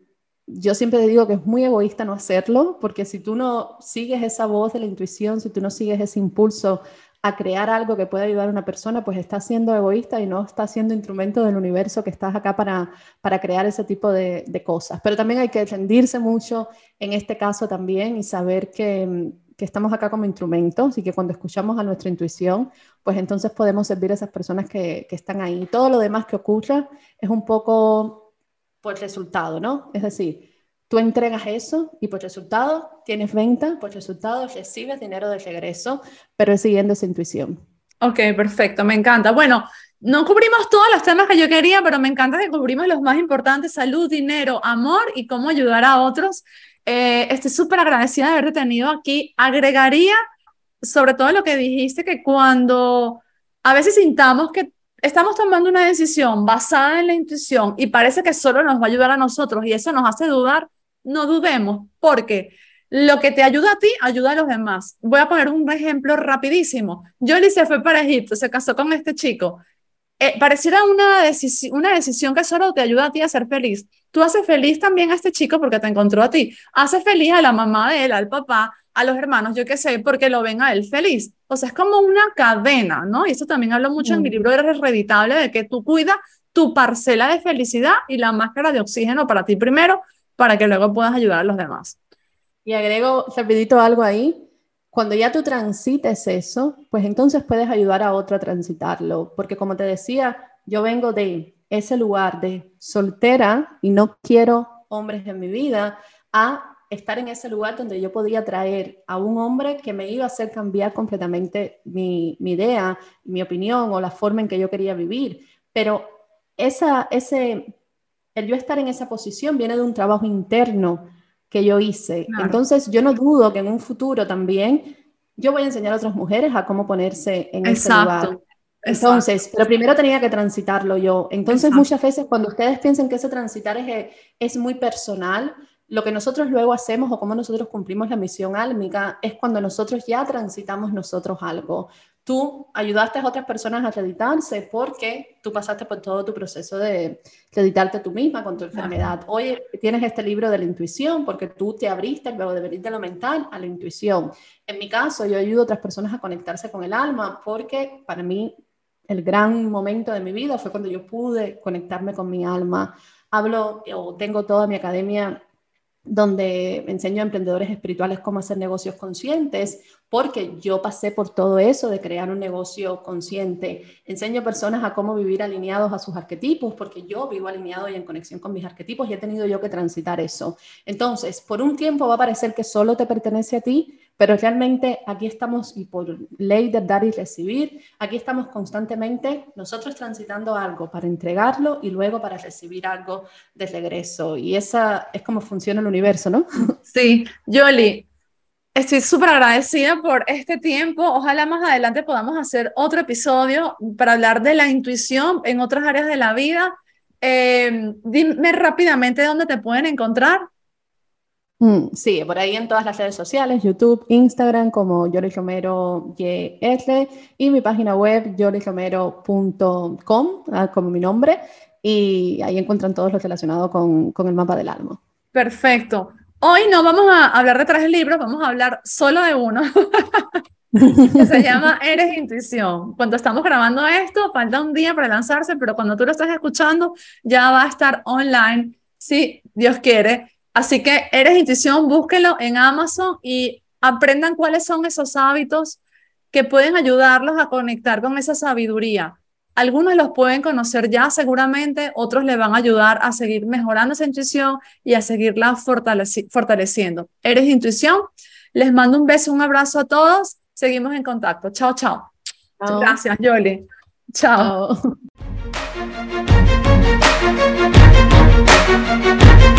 yo siempre digo que es muy egoísta no hacerlo, porque si tú no sigues esa voz de la intuición, si tú no sigues ese impulso a crear algo que pueda ayudar a una persona, pues está siendo egoísta y no está siendo instrumento del universo que estás acá para, para crear ese tipo de, cosas. Pero también hay que rendirse mucho en este caso también y saber que, que, estamos acá como instrumentos y que cuando escuchamos a nuestra intuición, pues entonces podemos servir a esas personas que, que están ahí. Todo lo demás que ocurra es un poco por resultado, ¿no? Es decir, Tú entregas eso y por resultado tienes venta, por resultado recibes dinero de regreso, pero siguiendo esa intuición. Ok, perfecto, me encanta. Bueno, no cubrimos todos los temas que yo quería, pero me encanta que cubrimos los más importantes, salud, dinero, amor y cómo ayudar a otros. Eh, estoy súper agradecida de haberte tenido aquí. Agregaría sobre todo lo que dijiste, que cuando a veces sintamos que estamos tomando una decisión basada en la intuición y parece que solo nos va a ayudar a nosotros y eso nos hace dudar, no dudemos, porque lo que te ayuda a ti, ayuda a los demás. Voy a poner un ejemplo rapidísimo. Jolie se fue para Egipto, se casó con este chico. Eh, pareciera una, una decisión que solo te ayuda a ti a ser feliz. Tú haces feliz también a este chico porque te encontró a ti. Haces feliz a la mamá de él, al papá, a los hermanos, yo qué sé, porque lo ven a él feliz. O sea, es como una cadena, ¿no? Y eso también hablo mucho en mi mm. libro Eres Reditable, de que tú cuidas tu parcela de felicidad y la máscara de oxígeno para ti primero, para que luego puedas ayudar a los demás. Y agrego rapidito algo ahí. Cuando ya tú transites eso, pues entonces puedes ayudar a otro a transitarlo. Porque como te decía, yo vengo de ese lugar de soltera y no quiero hombres en mi vida a estar en ese lugar donde yo podía traer a un hombre que me iba a hacer cambiar completamente mi, mi idea, mi opinión o la forma en que yo quería vivir. Pero esa, ese el yo estar en esa posición viene de un trabajo interno que yo hice. Entonces, yo no dudo que en un futuro también yo voy a enseñar a otras mujeres a cómo ponerse en ese lugar. Entonces, pero primero tenía que transitarlo yo. Entonces, muchas veces cuando ustedes piensen que ese transitar es, es muy personal, lo que nosotros luego hacemos o cómo nosotros cumplimos la misión álmica es cuando nosotros ya transitamos nosotros algo. Tú ayudaste a otras personas a acreditarse porque tú pasaste por todo tu proceso de acreditarte tú misma con tu enfermedad. Hoy tienes este libro de la intuición porque tú te abriste luego de venir de lo mental a la intuición. En mi caso, yo ayudo a otras personas a conectarse con el alma porque para mí el gran momento de mi vida fue cuando yo pude conectarme con mi alma. Hablo o tengo toda mi academia donde enseño a emprendedores espirituales cómo hacer negocios conscientes, porque yo pasé por todo eso de crear un negocio consciente. Enseño a personas a cómo vivir alineados a sus arquetipos, porque yo vivo alineado y en conexión con mis arquetipos y he tenido yo que transitar eso. Entonces, por un tiempo va a parecer que solo te pertenece a ti, pero realmente aquí estamos, y por ley de dar y recibir, aquí estamos constantemente nosotros transitando algo para entregarlo y luego para recibir algo de regreso. Y esa es como funciona el universo, ¿no? (laughs) Sí, Yoli, estoy súper agradecida por este tiempo. Ojalá más adelante podamos hacer otro episodio para hablar de la intuición en otras áreas de la vida. Eh, dime rápidamente dónde te pueden encontrar. Mm, sí, por ahí en todas las redes sociales, YouTube, Instagram, como Joris Romero YR y mi página web yorisromero.com, ah, como mi nombre, y ahí encuentran todo lo relacionado con, con el mapa del alma. Perfecto. Hoy no vamos a hablar de tres libros, vamos a hablar solo de uno, (laughs) que se llama Eres Intuición. Cuando estamos grabando esto, falta un día para lanzarse, pero cuando tú lo estás escuchando, ya va a estar online, si Dios quiere. Así que Eres Intuición, búsquenlo en Amazon y aprendan cuáles son esos hábitos que pueden ayudarlos a conectar con esa sabiduría. Algunos los pueden conocer ya seguramente, otros le van a ayudar a seguir mejorando esa intuición y a seguirla fortaleciendo. Eres Intuición. Les mando un beso, un abrazo a todos. Seguimos en contacto. Chao, chao. Gracias, Yoli. chao. Thank